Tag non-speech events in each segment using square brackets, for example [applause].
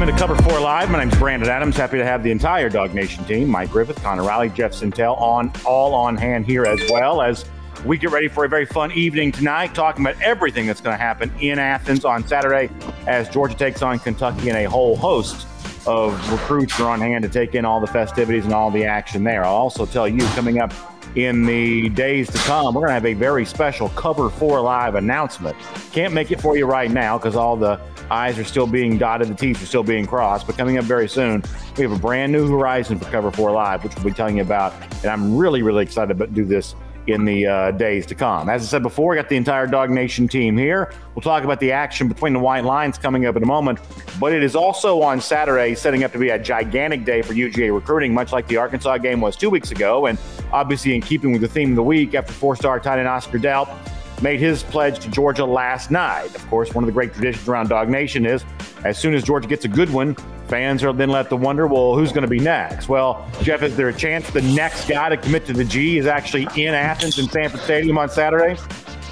Welcome into Cover 4 Live. My name's Brandon Adams. Happy to have the entire DawgNation team, Mike Griffith, Connor Riley, Jeff Sentell, on all on hand here as well as we get ready for a very fun evening tonight, talking about everything that's going to happen in Athens on Saturday as Georgia takes on Kentucky and a whole host of recruits are on hand to take in all the festivities and all the action there. I'll also tell you coming up in the days to come, we're going to have a very special Cover 4 Live announcement. Can't make it for you right now because all the I's are still being dotted, the T's are still being crossed. But coming up very soon, we have a brand new horizon for Cover 4 Live, which we'll be telling you about. And I'm really, really excited to do this in the uh, days to come. As I said before, we got the entire DawgNation team here. We'll talk about the action between the White Lines coming up in a moment, but it is also on Saturday setting up to be a gigantic day for UGA recruiting, much like the Arkansas game was two weeks ago. And obviously, in keeping with the theme of the week, after four star tight end Oscar Delp made his pledge to Georgia last night. Of course, one of the great traditions around DawgNation is as soon as Georgia gets a good one, fans are then left to wonder, well, who's going to be next? Well, Jeff, is there a chance the next guy to commit to the G is actually in Athens in Sanford Stadium on Saturday?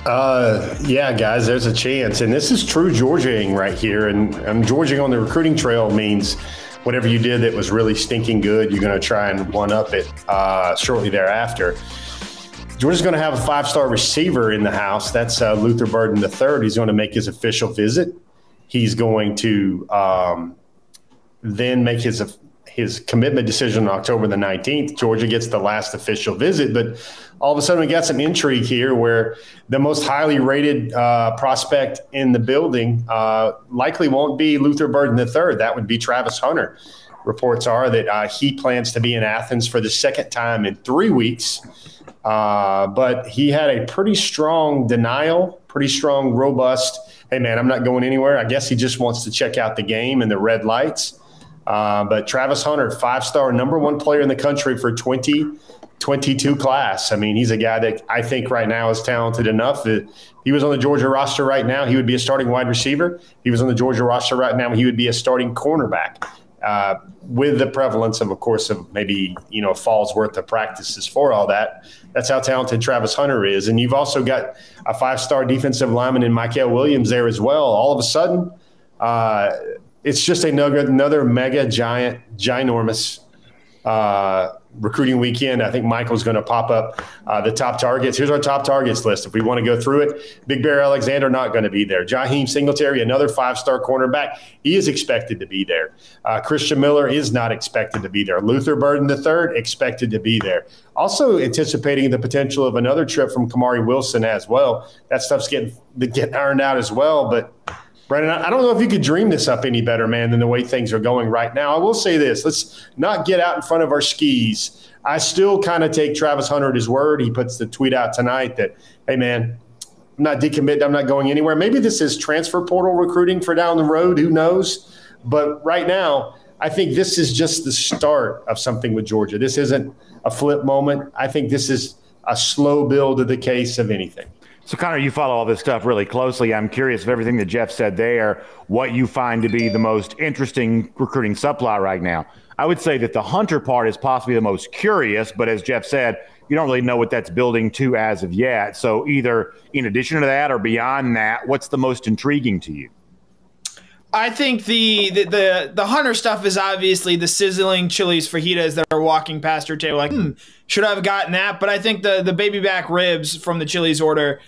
Uh, yeah, guys, there's a chance. And this is true Georgiaing right here. And um, Georgiaing on the recruiting trail means whatever you did that was really stinking good, you're going to try and one up it uh, shortly thereafter. Georgia's going to have a five star receiver in the house. That's uh, Luther Burden III. He's going to make his official visit. He's going to um, then make his his commitment decision on October the 19th. Georgia gets the last official visit, but all of a sudden we got some intrigue here where the most highly rated uh, prospect in the building uh, likely won't be Luther Burden III. That would be Travis Hunter. Reports are that uh, he plans to be in Athens for the second time in three weeks. Uh, but he had a pretty strong denial, pretty strong, robust. Hey, man, I'm not going anywhere. I guess he just wants to check out the game and the red lights. Uh, but Travis Hunter, five star, number one player in the country for 2022 class. I mean, he's a guy that I think right now is talented enough that he was on the Georgia roster right now, he would be a starting wide receiver. He was on the Georgia roster right now, he would be a starting cornerback. Uh, with the prevalence of, of course, of maybe you know fall's worth of practices for all that. That's how talented Travis Hunter is, and you've also got a five-star defensive lineman in Mykel Williams there as well. All of a sudden, uh, it's just another another mega giant, ginormous uh, recruiting weekend. I think Michael's going to pop up uh, the top targets. Here's our top targets list. If we want to go through it, Big Bear Alexander not going to be there. Jaheim Singletary, another five-star cornerback, he is expected to be there. Uh, Christian Miller is not expected to be there. Luther Burden III expected to be there. Also anticipating the potential of another trip from Kamari Wilson as well. That stuff's getting getting ironed out as well, but. Brandon, I don't know if you could dream this up any better, man, than the way things are going right now. I will say this let's not get out in front of our skis. I still kind of take Travis Hunter at his word. He puts the tweet out tonight that, hey, man, I'm not decommitted. I'm not going anywhere. Maybe this is transfer portal recruiting for down the road. Who knows? But right now, I think this is just the start of something with Georgia. This isn't a flip moment. I think this is a slow build of the case of anything. So, Connor, you follow all this stuff really closely. I'm curious of everything that Jeff said there, what you find to be the most interesting recruiting supply right now. I would say that the Hunter part is possibly the most curious, but as Jeff said, you don't really know what that's building to as of yet. So, either in addition to that or beyond that, what's the most intriguing to you? I think the, the, the the Hunter stuff is obviously the sizzling chilies fajitas that are walking past your table. Like, hmm, should I have gotten that? But I think the the baby back ribs from the Chili's order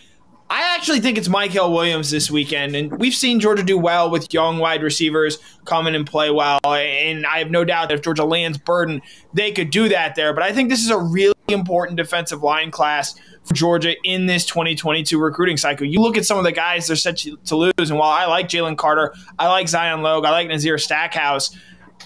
I actually think it's Mykel Williams this weekend, and we've seen Georgia do well with young wide receivers come in and play well. And I have no doubt that if Georgia lands Burden, they could do that there. But I think this is a really important defensive line class for Georgia in this 2022 recruiting cycle. You look at some of the guys they're set to lose, and while I like Jalen Carter, I like Zion Logue, I like Nazir Stackhouse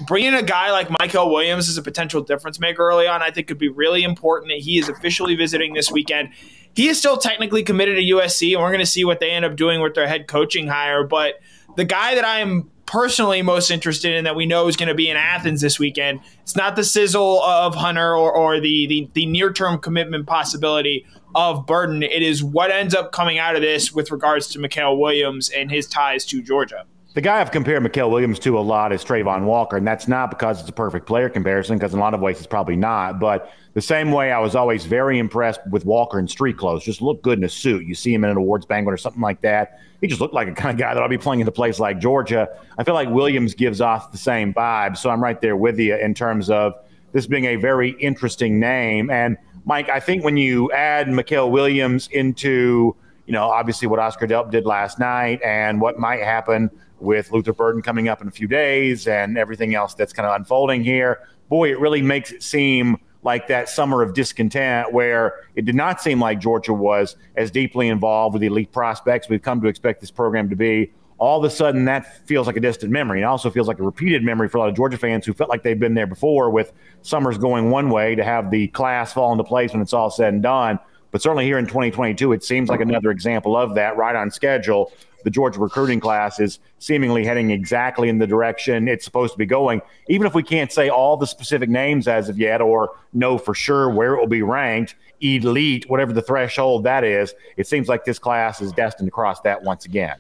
bringing a guy like Mykel Williams as a potential difference maker early on, I think could be really important. That he is officially visiting this weekend. He is still technically committed to USC, and we're going to see what they end up doing with their head coaching hire. But the guy that I am personally most interested in that we know is going to be in Athens this weekend, it's not the sizzle of Hunter or, or the, the, the near term commitment possibility of Burden. It is what ends up coming out of this with regards to Mykel Williams and his ties to Georgia. The guy I've compared Mykel Williams to a lot is Travon Walker, and that's not because it's a perfect player comparison, because in a lot of ways it's probably not. But the same way I was always very impressed with Walker in street clothes, just look good in a suit. You see him in an awards banquet or something like that. He just looked like a kind of guy that I'll be playing in a place like Georgia. I feel like Williams gives off the same vibe. So I'm right there with you in terms of this being a very interesting name. And Mike, I think when you add Mykel Williams into, you know, obviously what Oscar Delp did last night and what might happen with Luther Burden coming up in a few days and everything else that's kind of unfolding here, boy, it really makes it seem like that summer of discontent where it did not seem like Georgia was as deeply involved with the elite prospects we've come to expect this program to be. All of a sudden, that feels like a distant memory. It also feels like a repeated memory for a lot of Georgia fans who felt like they've been there before with summers going one way to have the class fall into place when it's all said and done. But certainly here in 2022, it seems like another example of that, right on schedule the Georgia recruiting class is seemingly heading exactly in the direction it's supposed to be going. Even if we can't say all the specific names as of yet or know for sure where it will be ranked, elite, whatever the threshold that is, it seems like this class is destined to cross that once again.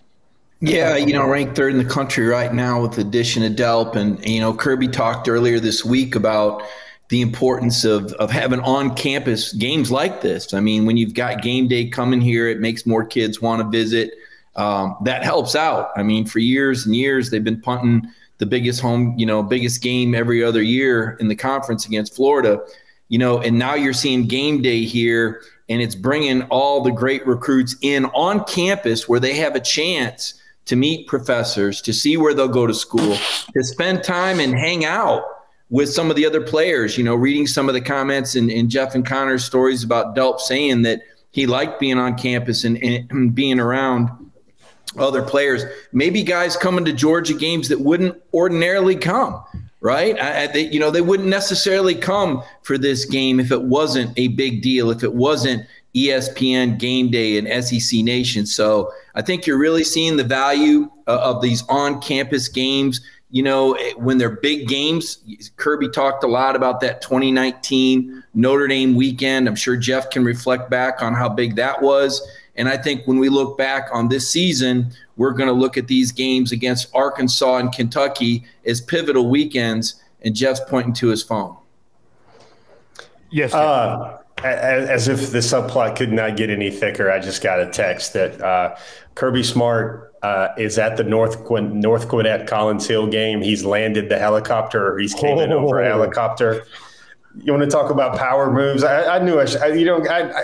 Yeah, you know, ranked third in the country right now with the addition of Delp. And, you know, Kirby talked earlier this week about the importance of, of having on campus games like this. I mean, when you've got game day coming here, it makes more kids want to visit um, that helps out. I mean, for years and years, they've been punting the biggest home, you know, biggest game every other year in the conference against Florida, you know, and now you're seeing game day here and it's bringing all the great recruits in on campus where they have a chance to meet professors, to see where they'll go to school, to spend time and hang out with some of the other players, you know, reading some of the comments and, Jeff and Connor's stories about Delp saying that he liked being on campus and, and being around other players, maybe guys coming to Georgia games that wouldn't ordinarily come, right? I, they, you know, they wouldn't necessarily come for this game if it wasn't a big deal, if it wasn't ESPN game day and SEC Nation. So I think you're really seeing the value uh, of these on campus games. You know, when they're big games, Kirby talked a lot about that 2019 Notre Dame weekend. I'm sure Jeff can reflect back on how big that was. And I think when we look back on this season, we're going to look at these games against Arkansas and Kentucky as pivotal weekends. And Jeff's pointing to his phone. Yes. Uh, as if the subplot could not get any thicker, I just got a text that uh, Kirby Smart uh, is at the North Quin- North Gwinnett Collins Hill game. He's landed the helicopter, or he's came oh. in over a helicopter. You want to talk about power moves? I, I knew I, should, I you know I, I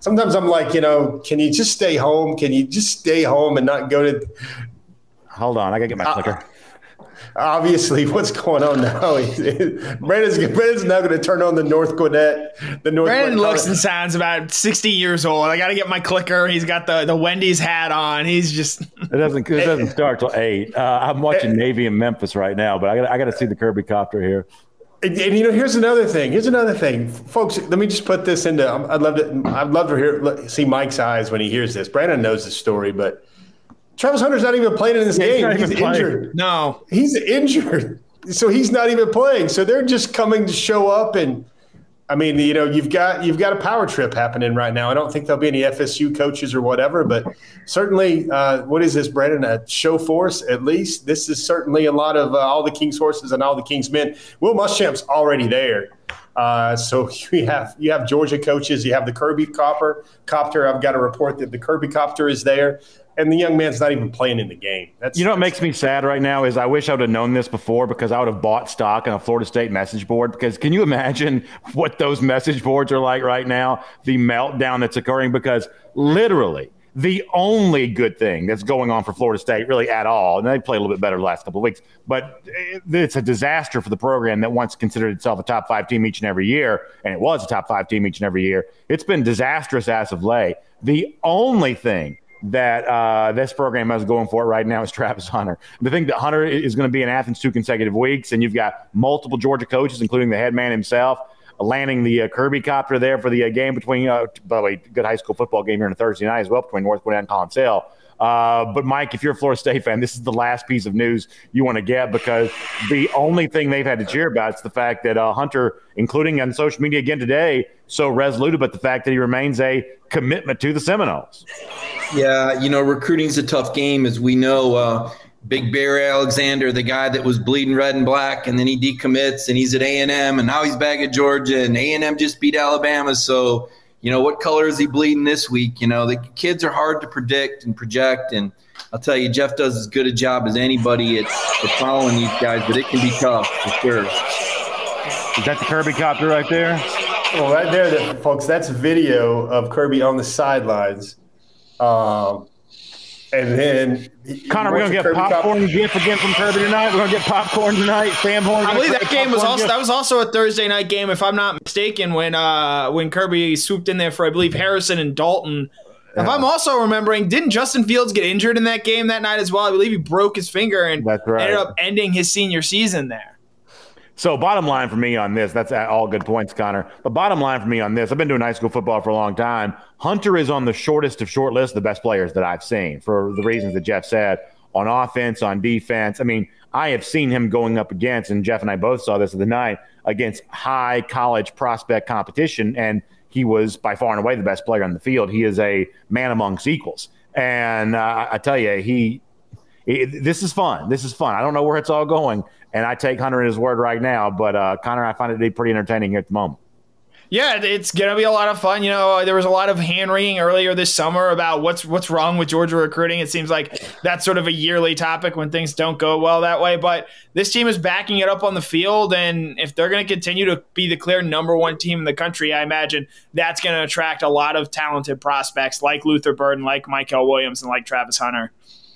sometimes I'm like, you know, can you just stay home? Can you just stay home and not go to? Hold on, I gotta get my uh, clicker. Obviously, [laughs] what's going on now? [laughs] Brandon's, Brandon's now going to turn on the North Gwinnett. The North Brandon Gwinnett looks and sounds about sixty years old. I got to get my clicker. He's got the, the Wendy's hat on. He's just. it doesn't. It doesn't start till eight. Uh, I'm watching Navy in Memphis right now, but I got I got to see the Kirby copter here. And, and, you know, here's another thing. Here's another thing, folks. Let me just put this into. I'd love to. I'd love to hear see Mike's eyes when he hears this. Brandon knows the story, but Travis Hunter's not even playing in this game. He's, he's injured. No, he's injured, so he's not even playing. So they're just coming to show up and I mean, you know, you've got you've got a power trip happening right now. I don't think there'll be any FSU coaches or whatever, but certainly, uh, what is this, Brandon? A show force, at least. This is certainly a lot of uh, all the King's horses and all the King's men. Will Muschamp's already there. Uh, so [laughs] you have you have Georgia coaches, you have the Kirby Copper Copter. I've got a report that the Kirby Copter is there and the young man's not even playing in the game. That's you know what makes me sad right now is I wish I would have known this before because I would have bought stock in a Florida State message board. Because can you imagine [laughs] what those message boards are like right now? The meltdown that's occurring because literally the only good thing that's going on for Florida State, really at all, and they played a little bit better the last couple of weeks, but it's a disaster for the program that once considered itself a top five team each and every year, and it was a top five team each and every year. It's been disastrous as of late. The only thing that uh, this program has going for it right now is Travis Hunter. The thing that Hunter is going to be in Athens two consecutive weeks, and you've got multiple Georgia coaches, including the head man himself, landing the uh, Kirby copter there for the uh, game between, uh, by the way, good high school football game here on Thursday night as well between North and Collins Hill. Uh, but Mike, if you're a Florida State fan, this is the last piece of news you want to get because the only thing they've had to cheer about is the fact that uh, Hunter, including on social media again today, so resolute about the fact that he remains a commitment to the Seminoles. Yeah, you know, recruiting is a tough game, as we know. Uh, Big Bear Alexander, the guy that was bleeding red and black, and then he decommits and he's at A and M, and now he's back at Georgia, and A and M just beat Alabama. So, you know, what color is he bleeding this week? You know, the kids are hard to predict and project, and I'll tell you, Jeff does as good a job as anybody at, at following these guys, but it can be tough for sure. Is that the Kirby copter right there? Well, right there, folks, that's video of Kirby on the sidelines. Um, and then Connor, we're gonna get Kirby popcorn Cop- gift again from Kirby tonight. We're gonna get popcorn tonight. Sam Horn. I believe that game was also gift. that was also a Thursday night game, if I'm not mistaken. When uh when Kirby swooped in there for I believe Harrison and Dalton. Yeah. If I'm also remembering, didn't Justin Fields get injured in that game that night as well? I believe he broke his finger and right. ended up ending his senior season there. So, bottom line for me on this, that's all good points, Connor. But bottom line for me on this, I've been doing high school football for a long time. Hunter is on the shortest of short lists of the best players that I've seen for the reasons that Jeff said on offense, on defense. I mean, I have seen him going up against, and Jeff and I both saw this the night, against high college prospect competition. And he was by far and away the best player on the field. He is a man amongst equals. And uh, I tell you, he, it, this is fun. This is fun. I don't know where it's all going, and I take Hunter in his word right now. But uh, Connor, I find it to be pretty entertaining here at the moment. Yeah, it's gonna be a lot of fun. You know, there was a lot of hand wringing earlier this summer about what's what's wrong with Georgia recruiting. It seems like that's sort of a yearly topic when things don't go well that way. But this team is backing it up on the field, and if they're going to continue to be the clear number one team in the country, I imagine that's going to attract a lot of talented prospects like Luther Burden, like Mykel Williams, and like Travis Hunter.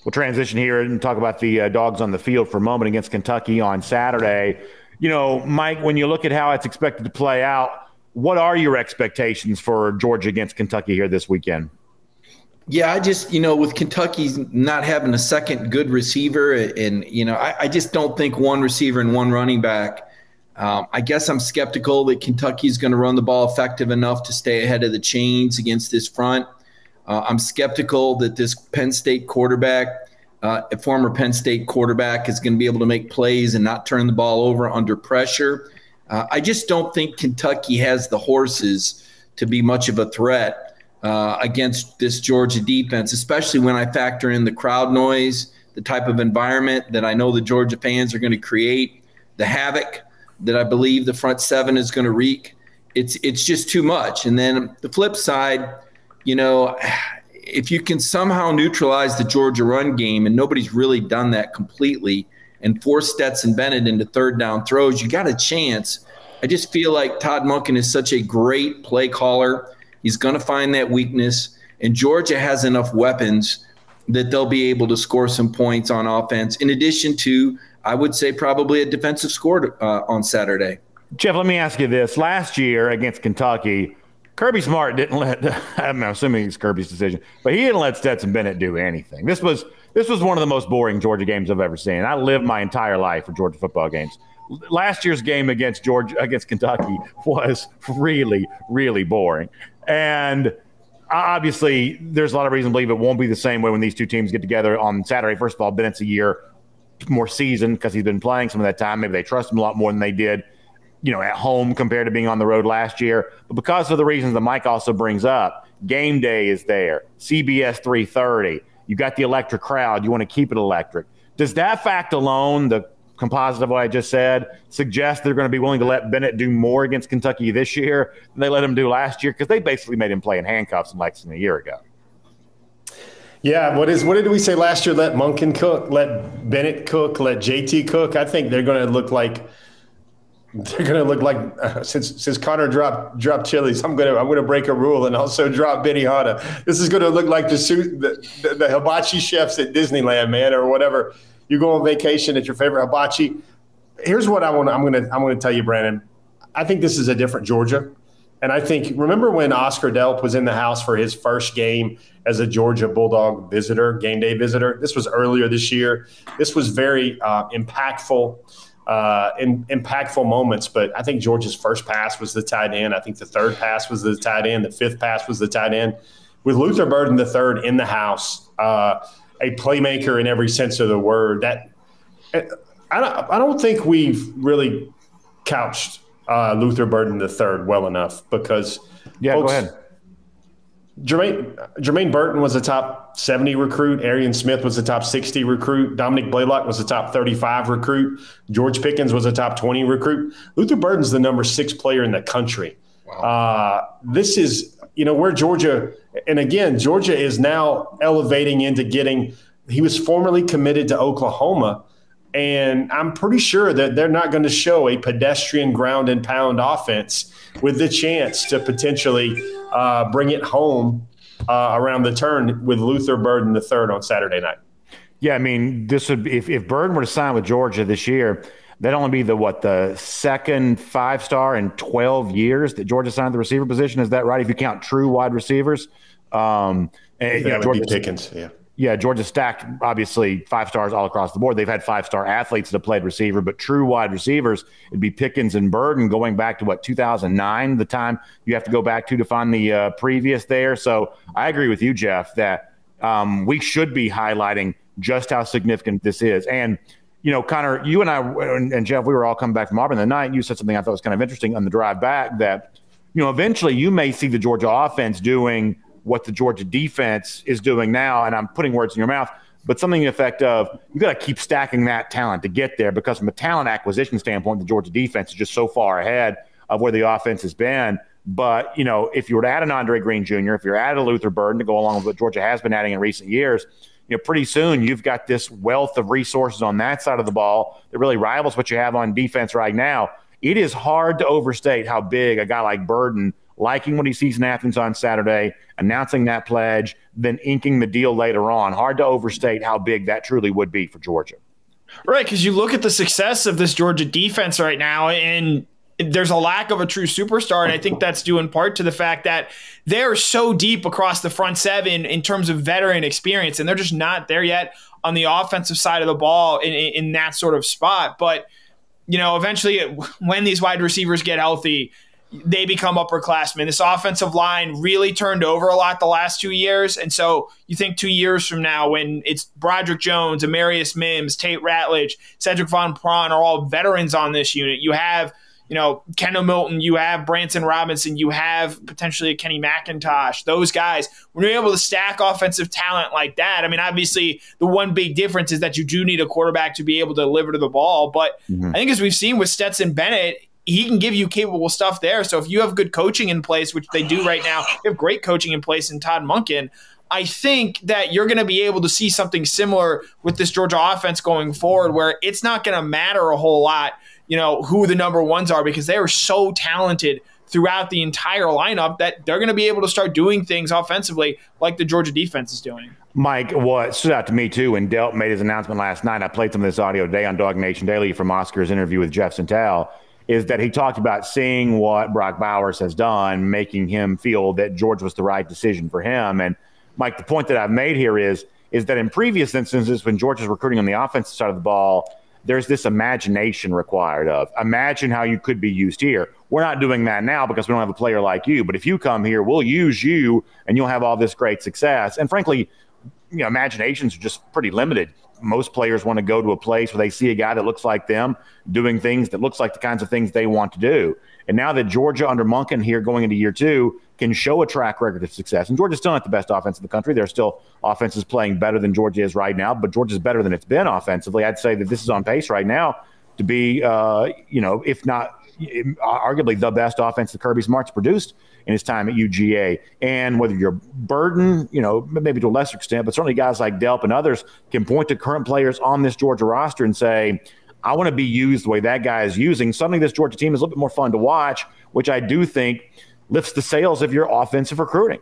We'll transition here and talk about the uh, dogs on the field for a moment against Kentucky on Saturday. You know, Mike, when you look at how it's expected to play out, what are your expectations for Georgia against Kentucky here this weekend? Yeah, I just, you know, with Kentucky's not having a second good receiver, and, you know, I, I just don't think one receiver and one running back. Um, I guess I'm skeptical that Kentucky's going to run the ball effective enough to stay ahead of the chains against this front. Uh, I'm skeptical that this Penn State quarterback, uh, a former Penn State quarterback, is going to be able to make plays and not turn the ball over under pressure. Uh, I just don't think Kentucky has the horses to be much of a threat uh, against this Georgia defense, especially when I factor in the crowd noise, the type of environment that I know the Georgia fans are going to create, the havoc that I believe the front seven is going to wreak. It's it's just too much. And then the flip side you know, if you can somehow neutralize the Georgia run game, and nobody's really done that completely, and force Stetson Bennett into third down throws, you got a chance. I just feel like Todd Monken is such a great play caller. He's going to find that weakness, and Georgia has enough weapons that they'll be able to score some points on offense, in addition to, I would say, probably a defensive score uh, on Saturday. Jeff, let me ask you this. Last year against Kentucky, Kirby Smart didn't let. [laughs] I'm assuming it's Kirby's decision, but he didn't let Stetson Bennett do anything. This was this was one of the most boring Georgia games I've ever seen. I lived my entire life for Georgia football games. Last year's game against Georgia against Kentucky [laughs] was really really boring, and obviously there's a lot of reason to believe it won't be the same way when these two teams get together on Saturday. First of all, Bennett's a year more seasoned because he's been playing some of that time. Maybe they trust him a lot more than they did you know, at home compared to being on the road last year. But because of the reasons that Mike also brings up, game day is there, CBS 330. You got the electric crowd. You want to keep it electric. Does that fact alone, the composite of what I just said, suggest they're going to be willing to let Bennett do more against Kentucky this year than they let him do last year? Because they basically made him play in handcuffs in Lexington a year ago. Yeah, what is what did we say last year? Let Monken cook, let Bennett cook, let JT cook. I think they're going to look like they're to look like uh, since since Connor dropped dropped Chili's, I'm to I'm to break a rule and also drop Benihana. This is to look like the suit the, the, the hibachi chefs at Disneyland, man, or whatever. You go on vacation at your favorite hibachi. Here's what I want. I'm to I'm to tell you, Brandon. I think this is a different Georgia, and I think remember when Oscar Delp was in the house for his first game as a Georgia Bulldog visitor, game day visitor. This was earlier this year. This was very uh, impactful uh, in, impactful moments. But I think Georgia's first pass was the tight end. I think the third pass was the tight end. The fifth pass was the tight end. With Luther Burden the third in the house, uh, a playmaker in every sense of the word. That I don't, I don't think we've really couched uh, Luther Burden the third well enough because yeah, folks, go ahead. Jermaine, Jermaine Burton was a top 70 recruit. Arian Smith was a top 60 recruit. Dominick Blaylock was a top 35 recruit. George Pickens was a top 20 recruit. Luther Burden's the number six player in the country. Wow. Uh, this is, you know, where Georgia, and again, Georgia is now elevating into getting, he was formerly committed to Oklahoma. And I'm pretty sure that they're not going to show a pedestrian ground and pound offense with the chance to potentially uh, bring it home uh, around the turn with Luther Burden the third on Saturday night. Yeah, I mean, this would if if Burden were to sign with Georgia this year, that'd only be the what the second five star in twelve years that Georgia signed the receiver position. Is that right? If you count true wide receivers, um, and, yeah, Georgia Pickens, yeah yeah, Georgia stacked obviously five stars all across the board. They've had five star athletes that have played receiver, but true wide receivers, it'd be Pickens and Burden going back to what 2009, the time you have to go back to to find the uh, previous there. So I agree with you, Jeff, that um, we should be highlighting just how significant this is. And you know, Connor, you and I and, Jeff, we were all coming back from Auburn the night. And you said something I thought was kind of interesting on the drive back that you know eventually you may see the Georgia offense doing what the Georgia defense is doing now, and I'm putting words in your mouth, but something in the effect of you got to keep stacking that talent to get there because from a talent acquisition standpoint, the Georgia defense is just so far ahead of where the offense has been. But, you know, if you were to add an Andre Green Jr., if you're add a Luther Burden to go along with what Georgia has been adding in recent years, you know, pretty soon you've got this wealth of resources on that side of the ball that really rivals what you have on defense right now. It is hard to overstate how big a guy like Burden – liking what he sees in Athens on Saturday, announcing that pledge, then inking the deal later on. Hard to overstate how big that truly would be for Georgia. Right, because you look at the success of this Georgia defense right now, and there's a lack of a true superstar, and I think that's due in part to the fact that they're so deep across the front seven in terms of veteran experience, and they're just not there yet on the offensive side of the ball in, in that sort of spot. But you know, eventually, when these wide receivers get healthy, they become upperclassmen. This offensive line really turned over a lot the last two years. And so you think two years from now, when it's Broderick Jones, Amarius Mims, Tate Ratledge, Sedrick Van Pran are all veterans on this unit. You have, you know, Kendall Milton, you have Branson Robinson, you have potentially a Kenny McIntosh, those guys. When you're able to stack offensive talent like that, I mean, obviously the one big difference is that you do need a quarterback to be able to deliver to the ball. But mm-hmm. I think as we've seen with Stetson Bennett, he can give you capable stuff there. So if you have good coaching in place, which they do right now, have great coaching in place in Todd Monken. I think that you're going to be able to see something similar with this Georgia offense going forward, where it's not going to matter a whole lot, you know, who the number ones are because they are so talented throughout the entire lineup that they're going to be able to start doing things offensively like the Georgia defense is doing. Mike, what stood out to me too when Delp made his announcement last night, I played some of this audio today on DawgNation Daily from Oscar's interview with Jeff Sentell is that he talked about seeing what Brock Bowers has done, making him feel that George was the right decision for him. And Mike, the point that I've made here is is that in previous instances when George is recruiting on the offensive side of the ball, there's this imagination required of imagine how you could be used here. We're not doing that now because we don't have a player like you. But if you come here, we'll use you and you'll have all this great success. And frankly, you know, imaginations are just pretty limited most players want to go to a place where they see a guy that looks like them doing things that looks like the kinds of things they want to do. And now that Georgia under Monken here going into year two can show a track record of success, and Georgia's still not the best offense in the country. There are still offenses playing better than Georgia is right now, but Georgia's better than it's been offensively. I'd say that this is on pace right now to be, uh, you know, if not arguably the best offense that Kirby Smart's produced in his time at UGA. And whether you're Burden, you know, maybe to a lesser extent, but certainly guys like Delp and others can point to current players on this Georgia roster and say, I want to be used the way that guy is using. Suddenly, this Georgia team is a little bit more fun to watch, which I do think lifts the sales of your offensive recruiting.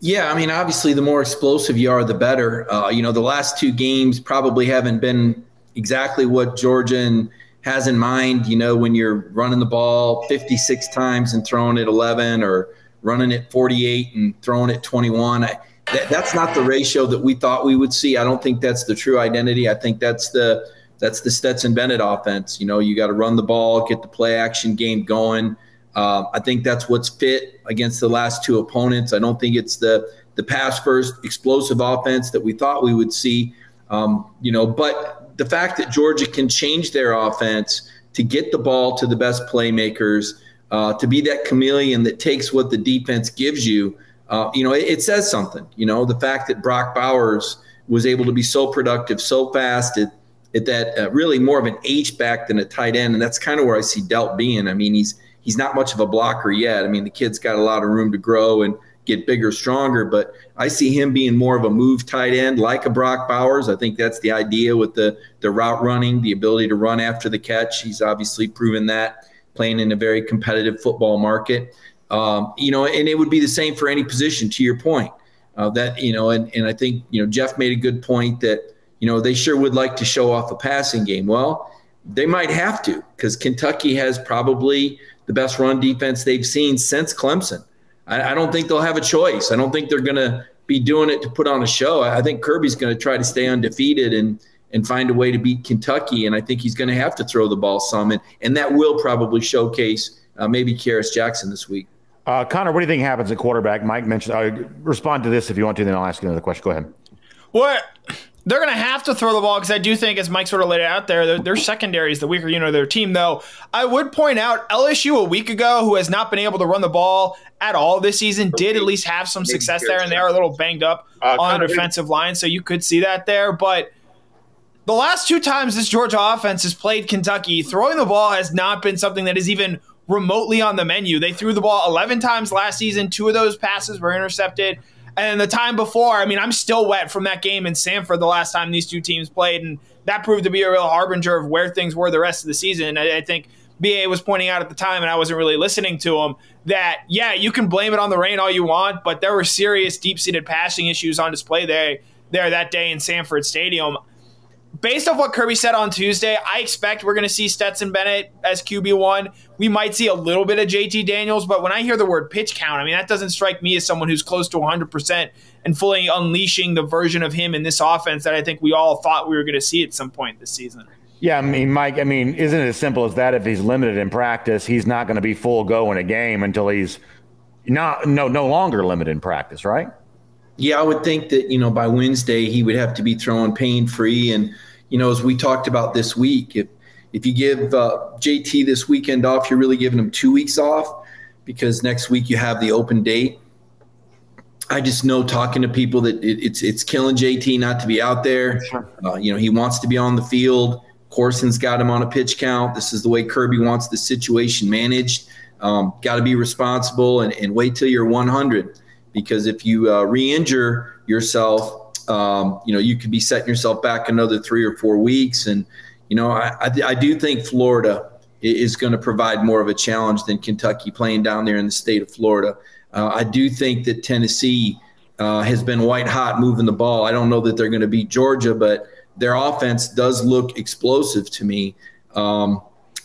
Yeah, I mean, obviously, the more explosive you are, the better. Uh, you know, the last two games probably haven't been exactly what Georgia and has in mind, you know, when you're running the ball 56 times and throwing it 11 or running it 48 and throwing it 21. I, that, that's not the ratio that we thought we would see. I don't think that's the true identity. I think that's the that's the Stetson Bennett offense. You know, you got to run the ball, get the play action game going. Uh, I think that's what's fit against the last two opponents. I don't think it's the the pass first explosive offense that we thought we would see. Um, you know, but the fact that Georgia can change their offense to get the ball to the best playmakers, uh, to be that chameleon that takes what the defense gives you, uh, you know, it, it, says something. You know, the fact that Brock Bowers was able to be so productive so fast at, at that uh, really more of an H back than a tight end, and that's kind of where I see Delp being. I mean, he's he's not much of a blocker yet. I mean, the kid's got a lot of room to grow and get bigger, stronger, but I see him being more of a move tight end like a Brock Bowers. I think that's the idea with the the route running, the ability to run after the catch. He's obviously proven that playing in a very competitive football market. Um, you know, and it would be the same for any position. To your point, uh, that you know, and and I think you know Jeff made a good point that you know they sure would like to show off a passing game. Well, they might have to because Kentucky has probably the best run defense they've seen since Clemson. I, I don't think they'll have a choice. I don't think they're going to be doing it to put on a show. I think Kirby's going to try to stay undefeated and and find a way to beat Kentucky. And I think he's going to have to throw the ball some, and, and that will probably showcase uh, maybe Kearis Jackson this week. Uh, Connor, what do you think happens at quarterback? Mike mentioned. Uh, respond to this if you want to, then I'll ask you another question. Go ahead. What? They're going to have to throw the ball because I do think, as Mike sort of laid it out there, their, their secondary is the weaker unit of their team. Though I would point out LSU a week ago, who has not been able to run the ball at all this season, did at least have some success there, and they are a little banged up uh, on the defensive line, so you could see that there. But the last two times this Georgia offense has played Kentucky, throwing the ball has not been something that is even remotely on the menu. They threw the ball 11 times last season. Two of those passes were intercepted. And the time before, I mean, I'm still wet from that game in Sanford the last time these two teams played. And that proved to be a real harbinger of where things were the rest of the season. I, I think BA was pointing out at the time, and I wasn't really listening to him, that, yeah, you can blame it on the rain all you want, but there were serious deep seated passing issues on display there, there that day in Sanford Stadium based off what Kirby said on Tuesday, I expect we're going to see Stetson Bennett as QB1. We might see a little bit of JT Daniels, but when I hear the word pitch count, I mean, that doesn't strike me as someone who's close to 100% and fully unleashing the version of him in this offense that I think we all thought we were going to see at some point this season. Yeah, I mean, Mike, I mean, isn't it as simple as that? If he's limited in practice, he's not going to be full go in a game until he's not no no longer limited in practice, right? Yeah, I would think that, you know, by Wednesday he would have to be throwing pain free. And, you know, as we talked about this week, if if you give uh, JT this weekend off, you're really giving him two weeks off because next week you have the open date. I just know talking to people that it, it's it's killing JT not to be out there. Sure. Uh, you know, he wants to be on the field. Corson's got him on a pitch count. This is the way Kirby wants the situation managed. Um, got to be responsible and, and wait till you're 100 because if you uh, re-injure yourself, um, you know you could be setting yourself back another three or four weeks. And you know I, I, I do think Florida is going to provide more of a challenge than Kentucky playing down there in the state of Florida. Uh, I do think that Tennessee uh, has been white hot moving the ball. I don't know that they're going to beat Georgia, but their offense does look explosive to me. Um,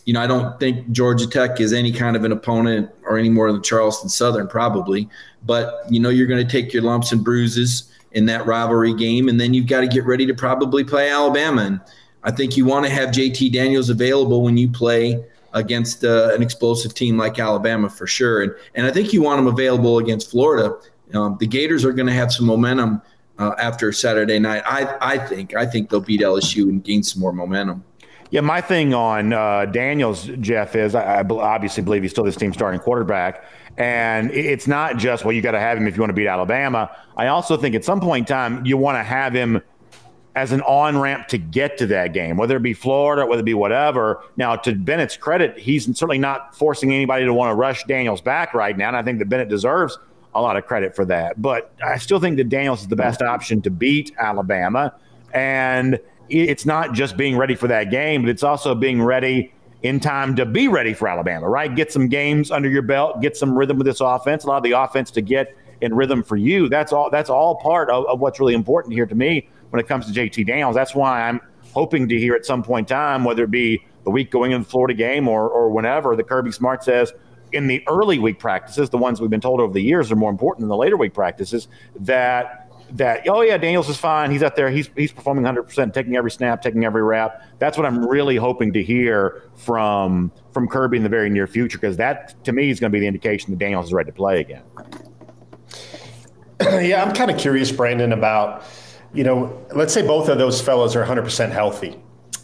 you know, I don't think Georgia Tech is any kind of an opponent or any more than Charleston Southern, probably. But, you know, you're going to take your lumps and bruises in that rivalry game, and then you've got to get ready to probably play Alabama. And I think you want to have JT Daniels available when you play against uh, an explosive team like Alabama for sure. And, and I think you want him available against Florida. Um, the Gators are going to have some momentum uh, after Saturday night. I, I think I think they'll beat LSU and gain some more momentum. Yeah, my thing on uh, Daniels, Jeff, is I, I, obviously believe he's still this team starting quarterback. And it's not just, well, you got to have him if you want to beat Alabama. I also think at some point in time, you want to have him as an on ramp to get to that game, whether it be Florida, whether it be whatever. Now, to Bennett's credit, he's certainly not forcing anybody to want to rush Daniels back right now. And I think that Bennett deserves a lot of credit for that. But I still think that Daniels is the best option to beat Alabama. And it's not just being ready for that game, but it's also being ready in time to be ready for Alabama, right? Get some games under your belt, get some rhythm with this offense, allow the offense to get in rhythm for you. That's all that's all part of, of what's really important here to me when it comes to JT Daniels. That's why I'm hoping to hear at some point in time, whether it be the week going into the Florida game or or whenever, the Kirby Smart says in the early week practices, the ones we've been told over the years are more important than the later week practices, that that oh yeah Daniels is fine. He's out there. He's he's performing 100% taking every snap taking every rap. That's what I'm really hoping to hear from from Kirby in the very near future because that to me is going to be the indication that Daniels is ready to play again. [clears throat] Yeah I'm kind of curious Brandon about you know let's say both of those fellows are 100% healthy.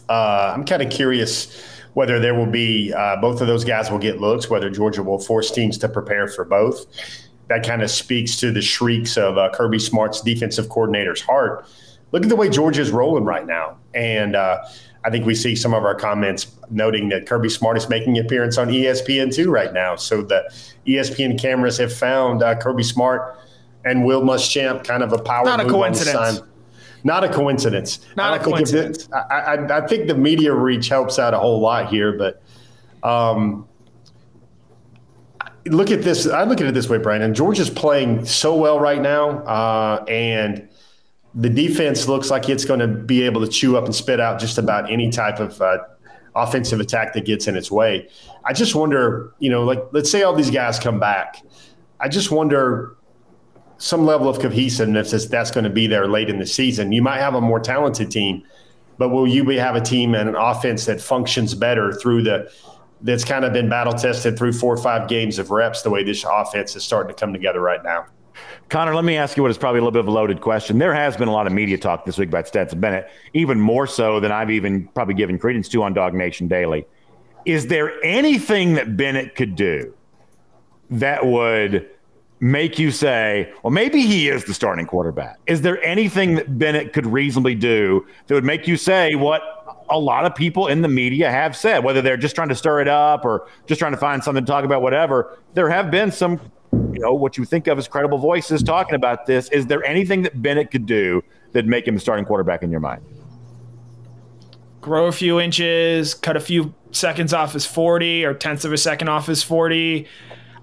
Uh, I'm kind of curious whether there will be uh, both of those guys will get looks whether Georgia will force teams to prepare for both that kind of speaks to the shrieks of uh, Kirby Smart's defensive coordinator's heart. Look at the way Georgia's rolling right now, and uh, I think we see some of our comments noting that Kirby Smart is making an appearance on ESPN two right now. So the ESPN cameras have found uh, Kirby Smart and Will Muschamp kind of a power. Not a coincidence. Not a coincidence. Not a coincidence. I, I, I, think the media reach helps out a whole lot here, but um, look at this. I look at it this way, Brandon. Georgia's playing so well right now, uh, and the defense looks like it's going to be able to chew up and spit out just about any type of uh, offensive attack that gets in its way. I just wonder, you know, like let's say all these guys come back. I just wonder some level of cohesiveness that's going to be there late in the season. You might have a more talented team, but will you be, have a team and an offense that functions better through the that's kind of been battle tested through four or five games of reps the way this offense is starting to come together right now? Connor, let me ask you what is probably a little bit of a loaded question. There has been a lot of media talk this week about Stetson Bennett, even more so than I've even probably given credence to on DawgNation Daily. Is there anything that Bennett could do that would make you say, well, maybe he is the starting quarterback? Is there anything that Bennett could reasonably do that would make you say what a lot of people in the media have said, whether they're just trying to stir it up or just trying to find something to talk about, whatever? There have been some you know, what you think of as credible voices talking about this. Is there anything that Bennett could do that make him the starting quarterback in your mind? Grow a few inches, cut a few seconds off his 40 or tenths of a second off his 40.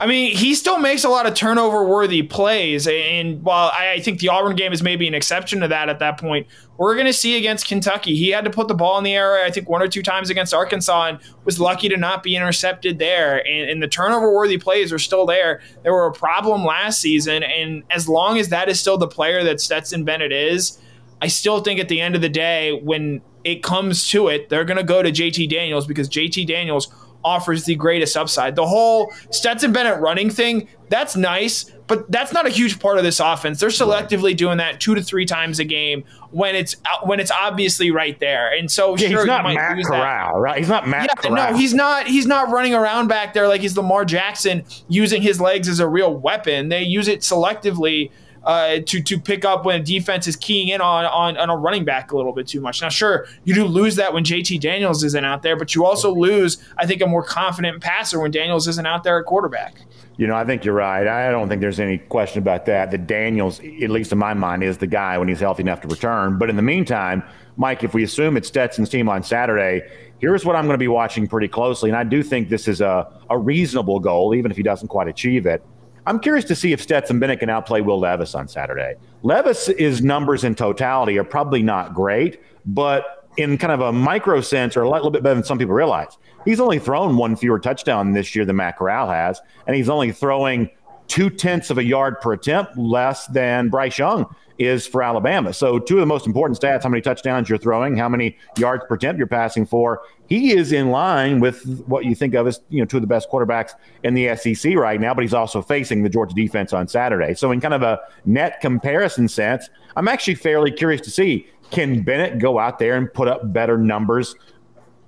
I mean, he still makes a lot of turnover worthy plays. And while I think the Auburn game is maybe an exception to that at that point, we're going to see against Kentucky. He had to put the ball in the air, I think, one or two times against Arkansas and was lucky to not be intercepted there. And, and the turnover worthy plays are still there. They were a problem last season. And as long as that is still the player that Stetson Bennett is, I still think at the end of the day, when it comes to it, they're going to go to JT Daniels because JT Daniels offers the greatest upside. The whole Stetson Bennett running thing, that's nice, but that's not a huge part of this offense. They're selectively doing that two to three times a game when it's uh, when it's obviously right there. And so yeah, sure, he's not Matt Corral, right? He's not Matt yeah, Corral. No, he's not. He's not running around back there like he's Lamar Jackson using his legs as a real weapon. They use it selectively uh, to to pick up when defense is keying in on, on on a running back a little bit too much. Now, sure, you do lose that when JT Daniels isn't out there, but you also lose, I think, a more confident passer when Daniels isn't out there at quarterback. You know, I think you're right. I don't think there's any question about that. That Daniels, at least in my mind, is the guy when he's healthy enough to return. But in the meantime, Mike, if we assume it's Stetson's team on Saturday, here's what I'm going to be watching pretty closely. And I do think this is a, a reasonable goal, even if he doesn't quite achieve it. I'm curious to see if Stetson Bennett can outplay Will Levis on Saturday. Levis' numbers in totality are probably not great, but in kind of a micro sense, are a little bit better than some people realize. He's only thrown one fewer touchdown this year than Matt Corral has, and he's only throwing two tenths of a yard per attempt less than Bryce Young is for Alabama. So, two of the most important stats how many touchdowns you're throwing, how many yards per attempt you're passing for. He is in line with what you think of as you know two of the best quarterbacks in the SEC right now, but he's also facing the Georgia defense on Saturday. So, in kind of a net comparison sense, I'm actually fairly curious to see can Bennett go out there and put up better numbers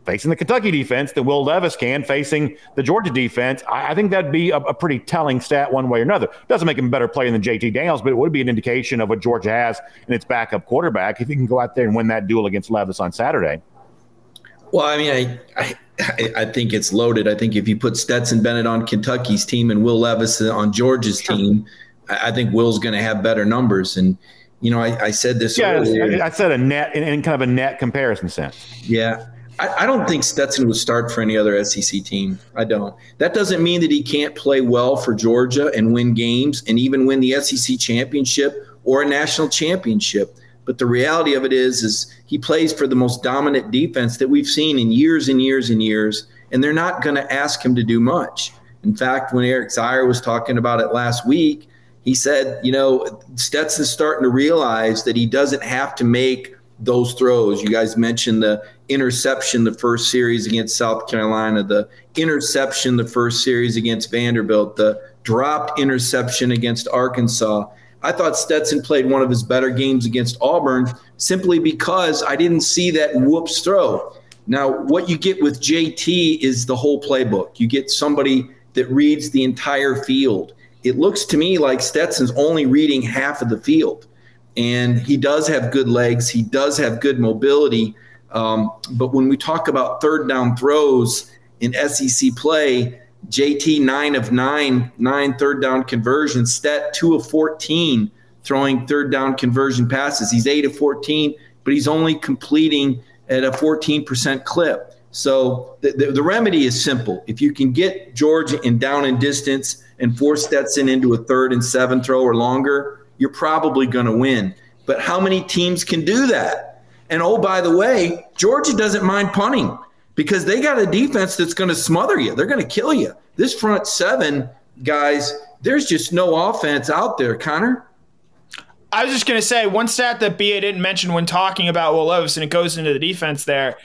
facing the Kentucky defense that Will Levis can facing the Georgia defense. I, I think that'd be a, a, pretty telling stat one way or another. Doesn't make him a better player than JT Daniels, but it would be an indication of what Georgia has in its backup quarterback if he can go out there and win that duel against Levis on Saturday. Well, I mean, I, I, I think it's loaded. I think if you put Stetson Bennett on Kentucky's team and Will Levis on Georgia's sure. team, I, I think Will's going to have better numbers. And you know, I, I said this yeah, earlier. I said a net in, in kind of a net comparison sense. Yeah. I, I, don't think Stetson would start for any other SEC team. I don't. That doesn't mean that he can't play well for Georgia and win games and even win the SEC championship or a national championship. But the reality of it is, is he plays for the most dominant defense that we've seen in years and years and years, and they're not going to ask him to do much. In fact, when Eric Zeier was talking about it last week, he said, you know, Stetson's starting to realize that he doesn't have to make those throws. You guys mentioned the interception the first series against South Carolina, the interception the first series against Vanderbilt, the dropped interception against Arkansas. I thought Stetson played one of his better games against Auburn simply because I didn't see that whoops throw. Now, what you get with JT is the whole playbook. You get somebody that reads the entire field. it looks to me like Stetson's only reading half of the field. And he does have good legs, he does have good mobility. Um, but when we talk about third down throws in SEC play, JT nine of nine, nine third down conversions, Stet two of 14 throwing third down conversion passes. He's eight of 14, but he's only completing at a 14% clip. So the, the, the, remedy is simple. If you can get Georgia in down and distance and force Stetson into a third and seven throw or longer, you're probably going to win. But how many teams can do that? And oh, by the way, Georgia doesn't mind punting because they got a defense that's going to smother you. They're going to kill you. This front seven, guys, there's just no offense out there, Connor. I was just going to say one stat that BA didn't mention when talking about Will Levis, and it goes into the defense there.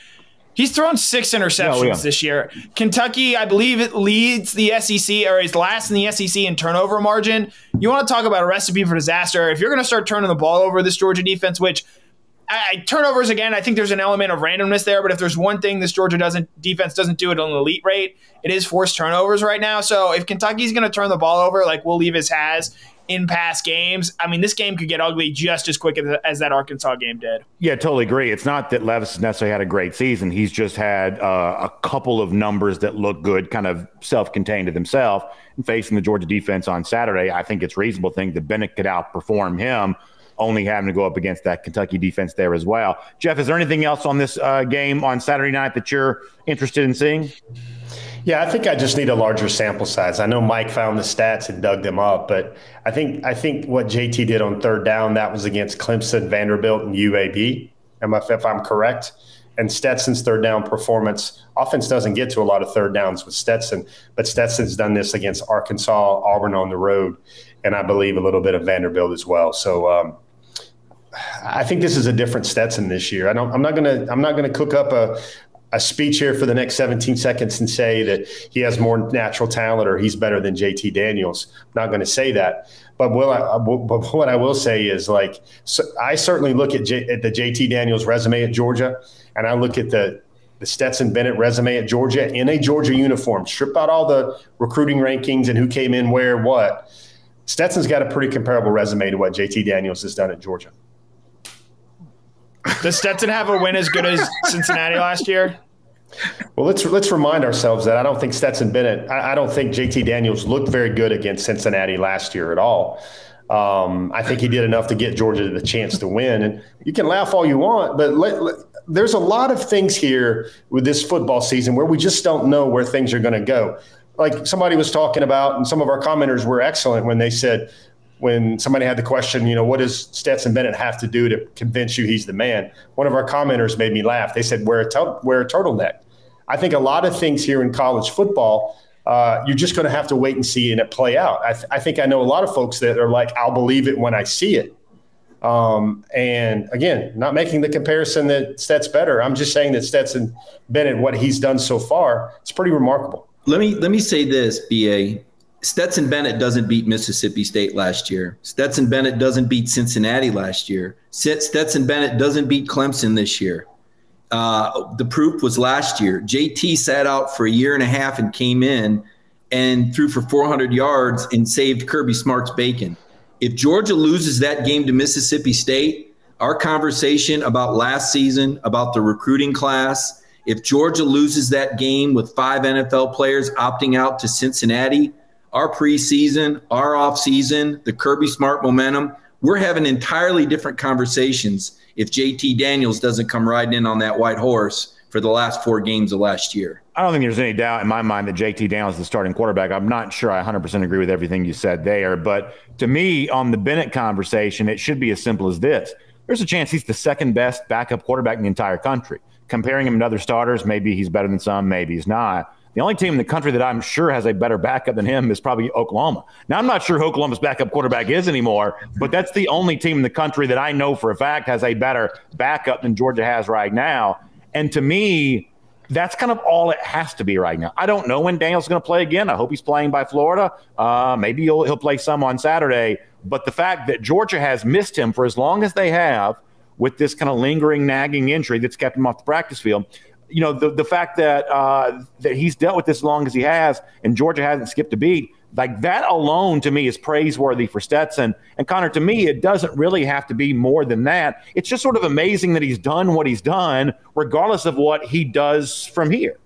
He's thrown six interceptions oh, yeah. this year. Kentucky, I believe, it leads the SEC or is last in the SEC in turnover margin. You want to talk about a recipe for disaster? If you're going to start turning the ball over this Georgia defense, which I, turnovers again, I think there's an element of randomness there. But if there's one thing this Georgia doesn't defense doesn't do at an elite rate, it is forced turnovers right now. So if Kentucky's going to turn the ball over like Will Levis has, in past games. I mean, this game could get ugly just as quick as, as that Arkansas game did. Yeah, totally agree. It's not that Levis necessarily had a great season. He's just had uh, a couple of numbers that look good, kind of self-contained to himself. And facing the Georgia defense on Saturday, I think it's reasonable to think that Bennett could outperform him. Only having to go up against that Kentucky defense there as well. Jeff, is there anything else on this uh, game on Saturday night that you're interested in seeing? Yeah, I think I just need a larger sample size. I know Mike found the stats and dug them up, but I think I think what JT did on third down that was against Clemson, Vanderbilt, and UAB. If I'm correct, and Stetson's third down performance, offense doesn't get to a lot of third downs with Stetson, but Stetson's done this against Arkansas, Auburn on the road, and I believe a little bit of Vanderbilt as well. So. Um, I think this is a different Stetson this year. I don't. I'm not gonna. I'm not gonna cook up a, a speech here for the next 17 seconds and say that he has more natural talent or he's better than JT Daniels. I'm not going to say that. But, will I, but what I will say is like, so I certainly look at, J, at the JT Daniels resume at Georgia, and I look at the, the Stetson Bennett resume at Georgia in a Georgia uniform, strip out all the recruiting rankings and who came in where, what. Stetson's got a pretty comparable resume to what JT Daniels has done at Georgia. Does Stetson have a win as good as Cincinnati last year? Well, let's let's remind ourselves that I don't think Stetson Bennett, I, I don't think JT Daniels looked very good against Cincinnati last year at all. Um, I think he did enough to get Georgia the chance to win. And you can laugh all you want, but let, let, there's a lot of things here with this football season where we just don't know where things are going to go. Like somebody was talking about, and some of our commenters were excellent when they said, when somebody had the question, you know, what does Stetson Bennett have to do to convince you he's the man? One of our commenters made me laugh. They said, wear a, wear a turtleneck. I think a lot of things here in college football, uh, you're just going to have to wait and see and it play out. I, th- I, think I know a lot of folks that are like, I'll believe it when I see it. Um, and again, not making the comparison that Stets better. I'm just saying that Stetson Bennett, what he's done so far, it's pretty remarkable. Let me let me say this, BA. Stetson Bennett doesn't beat Mississippi State last year. Stetson Bennett doesn't beat Cincinnati last year. Stetson Bennett doesn't beat Clemson this year. Uh, the proof was last year. JT sat out for a year and a half and came in and threw for 400 yards and saved Kirby Smart's bacon. If Georgia loses that game to Mississippi State, our conversation about last season, about the recruiting class, if Georgia loses that game with five NFL players opting out to Cincinnati, our preseason, our offseason, the Kirby Smart momentum, we're having entirely different conversations if JT Daniels doesn't come riding in on that white horse for the last four games of last year. I don't think there's any doubt in my mind that JT Daniels is the starting quarterback. I'm not sure I 100% agree with everything you said there. But to me, on the Bennett conversation, it should be as simple as this there's a chance he's the second best backup quarterback in the entire country. Comparing him to other starters, maybe he's better than some, maybe he's not. The only team in the country that I'm sure has a better backup than him is probably Oklahoma. Now, I'm not sure who Oklahoma's backup quarterback is anymore, but that's the only team in the country that I know for a fact has a better backup than Georgia has right now. And to me, that's kind of all it has to be right now. I don't know when Daniel's going to play again. I hope he's playing by Florida. Uh, maybe he'll, he'll play some on Saturday. But the fact that Georgia has missed him for as long as they have with this kind of lingering, nagging injury that's kept him off the practice field – you know, the, the fact that uh, that he's dealt with this long as he has, and Georgia hasn't skipped a beat, Like that alone to me is praiseworthy for Stetson. And Connor, to me, it doesn't really have to be more than that. It's just sort of amazing that he's done what he's done, regardless of what he does from here.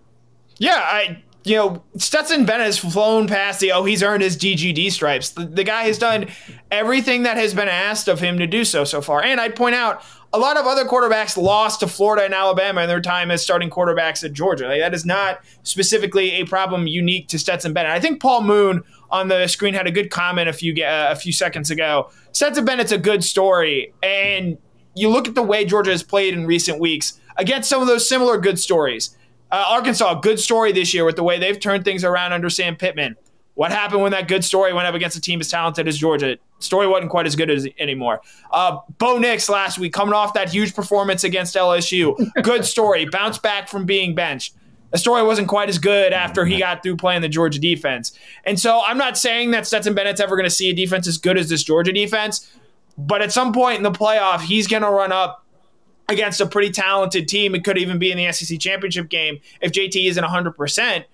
Yeah, I you know, Stetson Bennett has flown past the oh, he's earned his DGD stripes. The, the, guy has done everything that has been asked of him to do so so far. And I'd point out a lot of other quarterbacks lost to Florida and Alabama in their time as starting quarterbacks at Georgia. Like, that is not specifically a problem unique to Stetson Bennett. I think Paul Moon on the screen had a good comment a few uh, a few seconds ago. Stetson Bennett's a good story, and you look at the way Georgia has played in recent weeks against some of those similar good stories. Uh, Arkansas, good story this year with the way they've turned things around under Sam Pittman. What happened when that good story went up against a team as talented as Georgia? Story wasn't quite as good as anymore. Uh, Bo Nix last week coming off that huge performance against LSU. [laughs] Good story. Bounce back from being benched. The story wasn't quite as good after he got through playing the Georgia defense. And so I'm not saying that Stetson Bennett's ever going to see a defense as good as this Georgia defense, but at some point in the playoff, he's going to run up against a pretty talented team. It could even be in the SEC championship game if JT isn't 100%.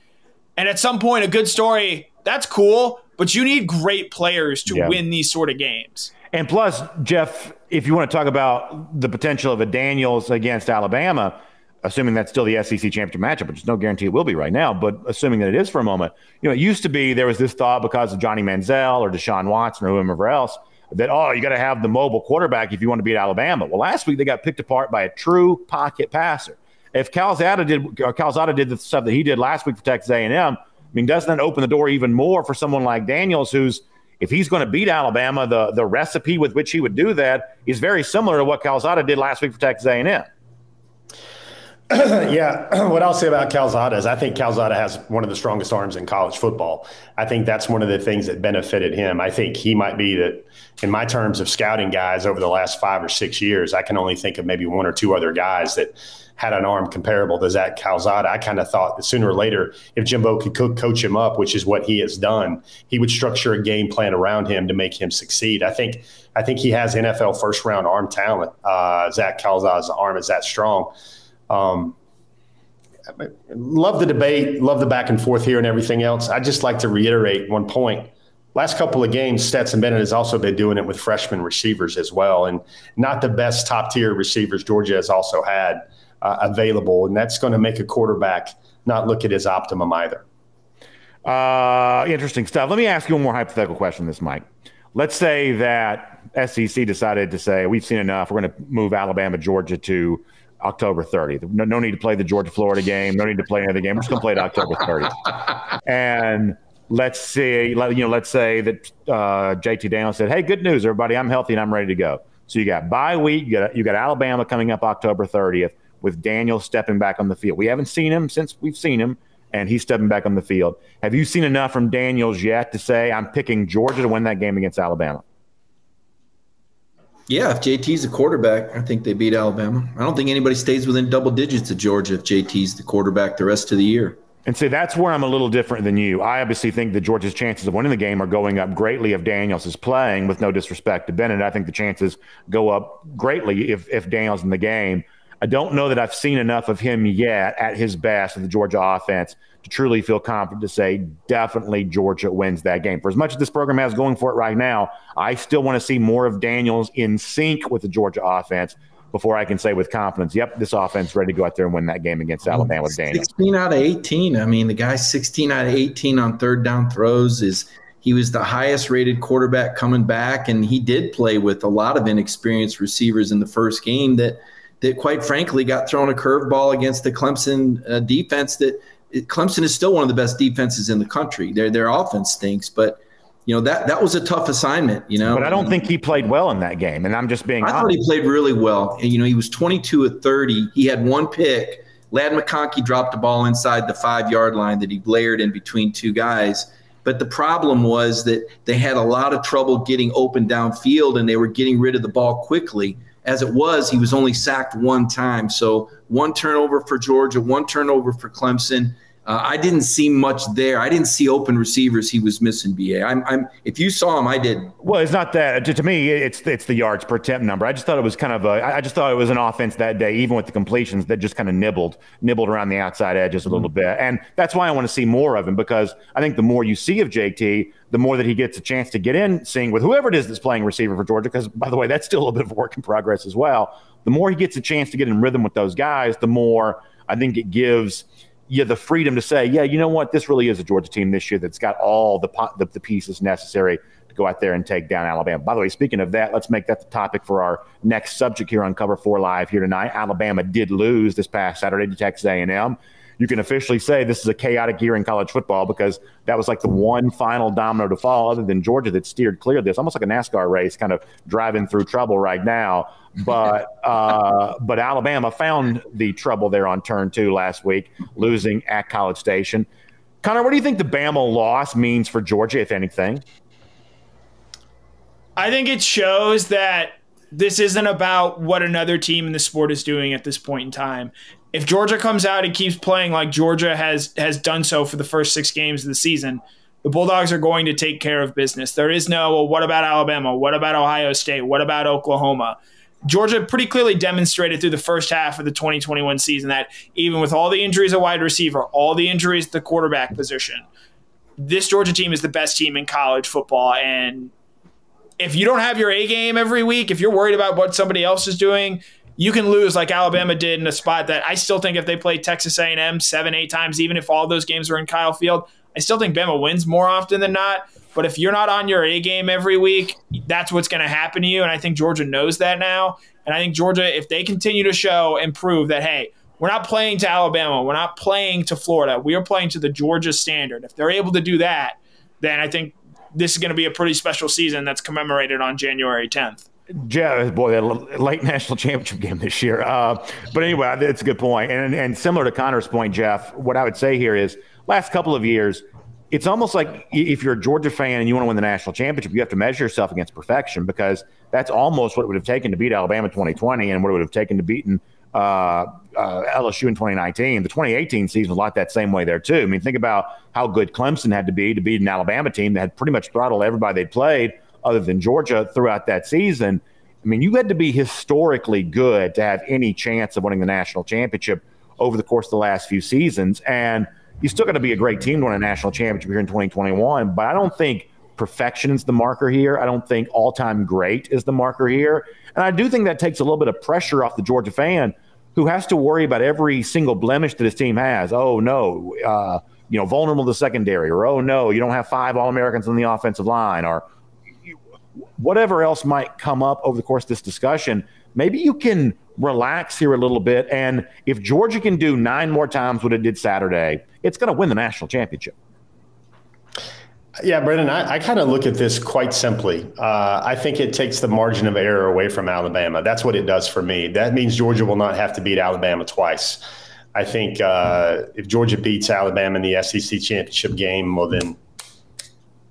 And at some point, a good story, that's cool, but you need great players to yeah. win these sort of games. And plus, Jeff, if you want to talk about the potential of a Daniels against Alabama, assuming that's still the SEC championship matchup, which is no guarantee it will be right now, but assuming that it is for a moment, you know, it used to be there was this thought because of Johnny Manziel or Deshaun Watson or whomever else that, oh, you got to have the mobile quarterback if you want to beat Alabama. Well, last week they got picked apart by a true pocket passer. If Calzada did, or Calzada did the stuff that he did last week for Texas A&M, I mean, doesn't that open the door even more for someone like Daniels, who's if he's going to beat Alabama, the the recipe with which he would do that is very similar to what Calzada did last week for Texas A&M. [clears throat] yeah, [clears throat] what I'll say about Calzada is I think Calzada has one of the strongest arms in college football. I think that's one of the things that benefited him. I think he might be that, in my terms of scouting guys over the last five or six years, I can only think of maybe one or two other guys that had an arm comparable to Zach Calzada. I kind of thought that sooner or later, if Jimbo could co- coach him up, which is what he has done, he would structure a game plan around him to make him succeed. I think I think he has NFL first round arm talent. Uh, Zach Calzada's arm is that strong. Um, love the debate, love the back and forth here and everything else. I just like to reiterate one point. Last couple of games, Stetson Bennett has also been doing it with freshman receivers as well, and not the best top tier receivers Georgia has also had uh, available, and that's going to make a quarterback not look at his optimum either. Uh, interesting stuff. Let me ask you one more hypothetical question. This, Mike. Let's say that SEC decided to say we've seen enough. We're going to move Alabama, Georgia to October 30th. No, no need to play the Georgia Florida game. No need to play another game. We're just going to play it October 30th. and let's see, you know, let's say that uh, JT Daniels said, "Hey, good news, everybody. I'm healthy and I'm ready to go." So you got bye week. You got you got Alabama coming up October 30th with Daniel stepping back on the field. We haven't seen him since we've seen him, and he's stepping back on the field. Have you seen enough from Daniels yet to say I'm picking Georgia to win that game against Alabama? Yeah, if JT's the quarterback, I think they beat Alabama. I don't think anybody stays within double digits of Georgia if JT's the quarterback the rest of the year. And see, that's where I'm a little different than you. I obviously think that Georgia's chances of winning the game are going up greatly if Daniels is playing, with no disrespect to Bennett. I think the chances go up greatly if, if Daniels in the game. I don't know that I've seen enough of him yet at his best of the Georgia offense to truly feel confident to say definitely Georgia wins that game. For as much as this program has going for it right now, I still want to see more of Daniels in sync with the Georgia offense before I can say with confidence, yep, this offense ready to go out there and win that game against Alabama with Daniels. 16 out of 18. I mean, the guy's 16 out of 18 on third down throws is he was the highest rated quarterback coming back and he did play with a lot of inexperienced receivers in the first game that that quite frankly got thrown a curveball against the Clemson uh, defense that Clemson is still one of the best defenses in the country. Their their offense stinks, but you know that that was a tough assignment. You know, but I don't think he played well in that game, and I'm just being. I honest. thought he played really well. And you know, he was 22 of 30. He had one pick. Ladd McConkey dropped the ball inside the five yard line that he layered in between two guys. But the problem was that they had a lot of trouble getting open downfield, and they were getting rid of the ball quickly. As it was, he was only sacked one time. So one turnover for Georgia, one turnover for Clemson. Uh, I didn't see much there. I didn't see open receivers. He was missing. Ba. I'm, I'm. If you saw him, I did. Well, it's not that. To, to, me, it's it's the yards per attempt number. I just thought it was kind of a. I just thought it was an offense that day, even with the completions that just kind of nibbled nibbled around the outside edges a little mm-hmm. bit, and that's why I want to see more of him because I think the more you see of JT, the more that he gets a chance to get in seeing with whoever it is that's playing receiver for Georgia, because by the way, that's still a bit of work in progress as well. The more he gets a chance to get in rhythm with those guys, the more I think it gives you the freedom to say, yeah, you know what, this really is a Georgia team this year that's got all the, the, the pieces necessary to go out there and take down Alabama. By the way, speaking of that, let's make that the topic for our next subject here on Cover Four Live here tonight. Alabama did lose this past Saturday to Texas A&M you can officially say this is a chaotic year in college football because that was like the one final domino to fall, other than Georgia, that steered clear of this, almost like a NASCAR race, kind of driving through trouble right now. But [laughs] uh, but Alabama found the trouble there on turn two last week, losing at College Station. Connor, what do you think the Bama loss means for Georgia, if anything? I think it shows that this isn't about what another team in the sport is doing at this point in time if Georgia comes out and keeps playing like Georgia has has done so for the first six games of the season, the Bulldogs are going to take care of business. There is no, well, what about Alabama? What about Ohio State? What about Oklahoma? Georgia pretty clearly demonstrated through the first half of the 2021 season that even with all the injuries at wide receiver, all the injuries at the quarterback position, this Georgia team is the best team in college football. And if you don't have your A game every week, if you're worried about what somebody else is doing, you can lose like Alabama did in a spot that I still think if they play Texas A&M seven, eight times, even if all those games were in Kyle Field, I still think Bama wins more often than not. But if you're not on your A game every week, that's what's going to happen to you. And I think Georgia knows that now. And I think Georgia, if they continue to show and prove that, hey, we're not playing to Alabama, we're not playing to Florida, we are playing to the Georgia standard. If they're able to do that, then I think this is going to be a pretty special season that's commemorated on January 10th. Yeah, boy, a late national championship game this year. Uh, but anyway, it's a good point. And, and similar to Connor's point, Jeff, what I would say here is last couple of years, it's almost like if you're a Georgia fan and you want to win the national championship, you have to measure yourself against perfection because that's almost what it would have taken to beat Alabama 2020 and what it would have taken to beat uh, uh, LSU in 2019. The 2018 season was lot that same way there, too. I mean, think about how good Clemson had to be to beat an Alabama team that had pretty much throttled everybody they played other than Georgia throughout that season. I mean, you had to be historically good to have any chance of winning the national championship over the course of the last few seasons. And you still got to be a great team to win a national championship here in 2021. But I don't think perfection is the marker here. I don't think all time great is the marker here. And I do think that takes a little bit of pressure off the Georgia fan who has to worry about every single blemish that his team has. Oh, no, uh, you know, vulnerable to the secondary, or oh, no, you don't have five All Americans on the offensive line, or whatever else might come up over the course of this discussion, maybe you can relax here a little bit. And if Georgia can do nine more times what it did Saturday, it's going to win the national championship. Yeah, Brendan, I, I kind of look at this quite simply. Uh, I think it takes the margin of error away from Alabama. That's what it does for me. That means Georgia will not have to beat Alabama twice. I think uh, if Georgia beats Alabama in the SEC championship game, well, then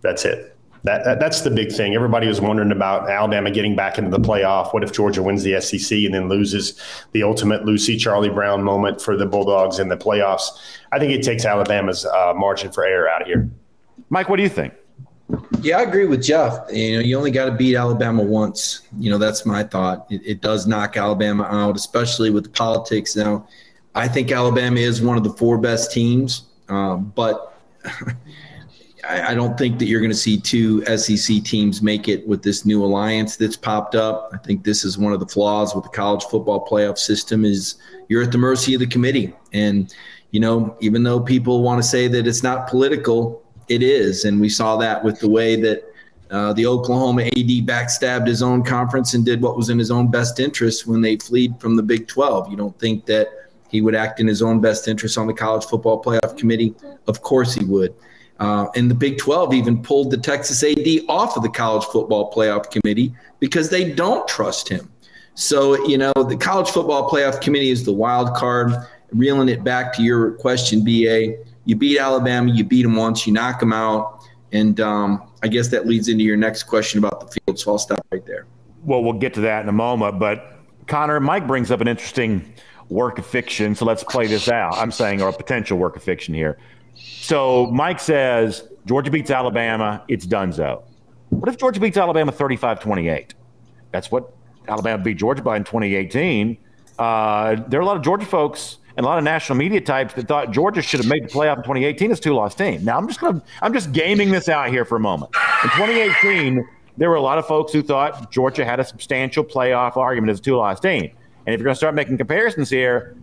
that's it. That, that, that's the big thing. Everybody was wondering about Alabama getting back into the playoff. What if Georgia wins the SEC and then loses the ultimate Lucy Charlie Brown moment for the Bulldogs in the playoffs? I think it takes Alabama's uh, margin for error out of here. Mike, what do you think? Yeah, I agree with Jeff. You know, you only got to beat Alabama once. You know, that's my thought. It, it does knock Alabama out, especially with the politics. Now, I think Alabama is one of the four best teams, um, but [laughs] I, I don't think that you're going to see two SEC teams make it with this new alliance that's popped up. I think this is one of the flaws with the college football playoff system is you're at the mercy of the committee. And, you know, even though people want to say that it's not political, it is. And we saw that with the way that uh, the Oklahoma AD backstabbed his own conference and did what was in his own best interest when they fled from the Big 12. You don't think that he would act in his own best interest on the college football playoff committee? Of course he would. Uh, and the Big 12 even pulled the Texas AD off of the college football playoff committee because they don't trust him. So, you know, the college football playoff committee is the wild card. Reeling it back to your question, BA, you beat Alabama, you beat them once, you knock them out. And um, I guess that leads into your next question about the field. So I'll stop right there. Well, we'll get to that in a moment. But Connor, Mike brings up an interesting work of fiction. So let's play this out. I'm saying, or a potential work of fiction here. So Mike says Georgia beats Alabama, it's donezo. What if Georgia beats Alabama 35 28? That's what Alabama beat Georgia by in 2018. Uh, there are a lot of Georgia folks and a lot of national media types that thought Georgia should have made the playoff in 2018 as two-loss team. Now I'm just gonna I'm just gaming this out here for a moment. In 2018, there were a lot of folks who thought Georgia had a substantial playoff argument as a two-loss team. And if you're going to start making comparisons here,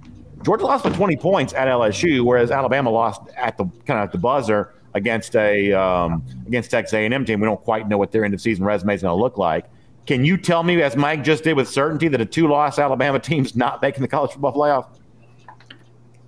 Georgia lost by 20 points at LSU, whereas Alabama lost at the kind of at the buzzer against a um, against Texas A&M team. We don't quite know what their end of season resume is going to look like. Can you tell me, as Mike just did with certainty, that a two-loss Alabama team's [laughs] not making the college football playoff?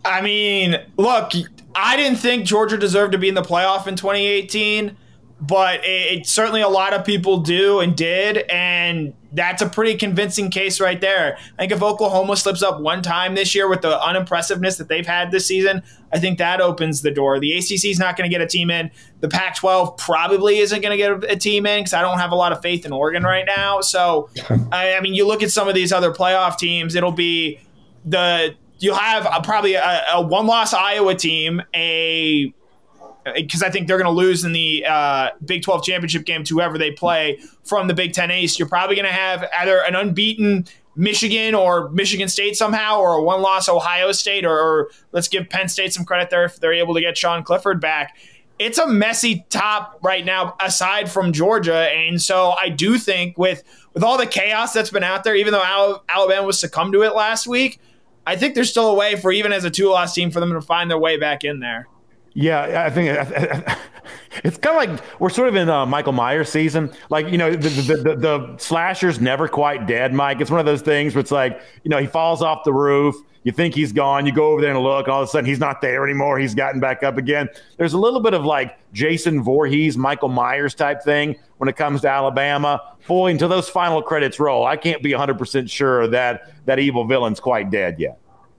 I mean, look, I didn't think Georgia deserved to be in the playoff in 2018 but it, it, certainly a lot of people do and did, and that's a pretty convincing case right there. I think if Oklahoma slips up one time this year with the unimpressiveness that they've had this season, I think that opens the door. The ACC is not going to get a team in. The Pac-12 probably isn't going to get a team in because I don't have a lot of faith in Oregon right now. So, [laughs] I, I mean, you look at some of these other playoff teams, it'll be the you'll have a, probably a, a one-loss Iowa team, a because I think they're going to lose in the uh, Big 12 championship game to whoever they play from the Big 10 East. You're probably going to have either an unbeaten Michigan or Michigan State somehow, or a one loss Ohio State, or, or, let's give Penn State some credit there if they're able to get Sean Clifford back. It's a messy top right now, aside from Georgia, and so I do think with with all the chaos that's been out there, even though Alabama was succumbed to it last week, I think there's still a way for even as a two loss team for them to find their way back in there. Yeah, I think it's kind of like we're sort of in uh, Michael Myers season. Like you know, the, the, the, the slasher's never quite dead, Mike. It's one of those things where it's like you know he falls off the roof. You think he's gone. You go over there and look, and all of a sudden he's not there anymore. He's gotten back up again. There's a little bit of like Jason Voorhees, Michael Myers type thing when it comes to Alabama. Boy, until those final credits roll, I can't be 100% sure that that evil villain's quite dead yet.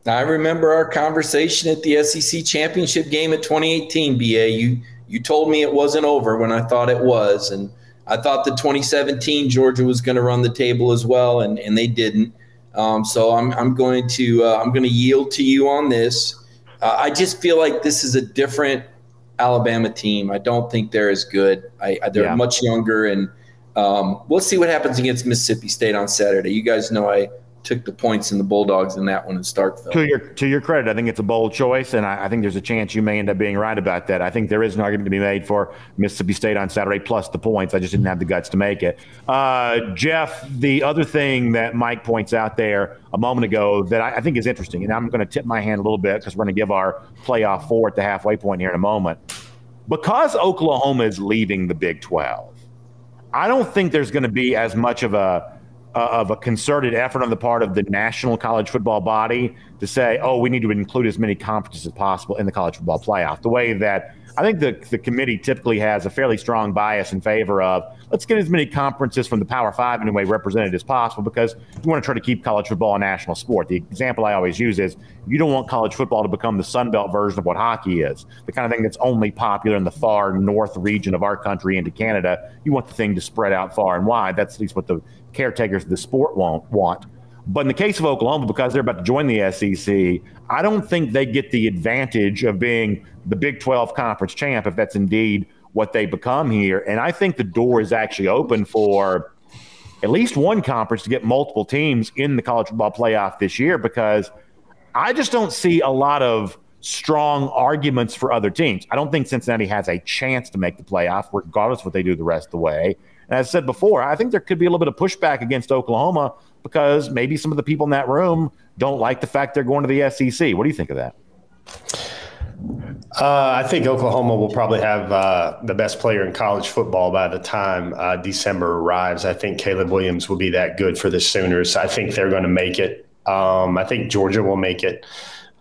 I remember our conversation at the SEC championship game at 2018. Ba, you you told me it wasn't over when I thought it was, and I thought the 2017 Georgia was going to run the table as well, and and they didn't. Um, so I'm I'm going to uh, I'm going to yield to you on this. Uh, I just feel like this is a different Alabama team. I don't think they're as good. I, I they're yeah. much younger, and um, we'll see what happens against Mississippi State on Saturday. You guys know I took the points in the Bulldogs in that one in Starkville. To your to your credit, I think it's a bold choice, and I, I, think there's a chance you may end up being right about that. I think there is an argument to be made for Mississippi State on Saturday plus the points. I just didn't have the guts to make it. Uh, Jeff, the other thing that Mike points out there a moment ago that I, I think is interesting, and I'm going to tip my hand a little bit because we're going to give our playoff four at the halfway point here in a moment. Because Oklahoma is leaving the Big 12, I don't think there's going to be as much of a uh, of a concerted effort on the part of the national college football body to say, oh, we need to include as many conferences as possible in the college football playoff. The way that I think the, the committee typically has a fairly strong bias in favor of let's get as many conferences from the Power Five anyway represented as possible because you want to try to keep college football a national sport. The example I always use is you don't want college football to become the Sun Belt version of what hockey is, the kind of thing that's only popular in the far north region of our country into Canada. You want the thing to spread out far and wide. That's at least what the caretakers of the sport won't want. But in the case of Oklahoma, because they're about to join the SEC, I don't think they get the advantage of being the Big 12 conference champ if that's indeed what they become here. And I think the door is actually open for at least one conference to get multiple teams in the college football playoff this year because I just don't see a lot of strong arguments for other teams. I don't think Cincinnati has a chance to make the playoff, regardless of what they do the rest of the way. And as I said before, I think there could be a little bit of pushback against Oklahoma because maybe some of the people in that room don't like the fact they're going to the SEC. What do you think of that? Uh, I think Oklahoma will probably have uh, the best player in college football by the time uh, December arrives. I think Caleb Williams will be that good for the Sooners. I think they're going to make it. Um, I think Georgia will make it.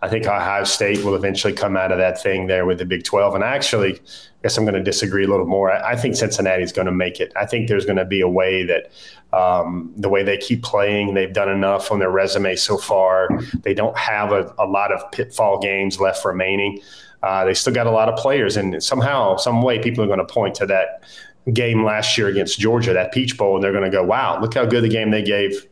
I think Ohio State will eventually come out of that thing there with the Big 12. And actually, I guess I'm going to disagree a little more. I, I think Cincinnati is going to make it. I think there's going to be a way that um, the way they keep playing, they've done enough on their resume so far. They don't have a, a lot of pitfall games left remaining. Uh, they still got a lot of players, and somehow, some way, people are going to point to that game last year against Georgia, that Peach Bowl, and they're going to go, "Wow, look how good the game they gave,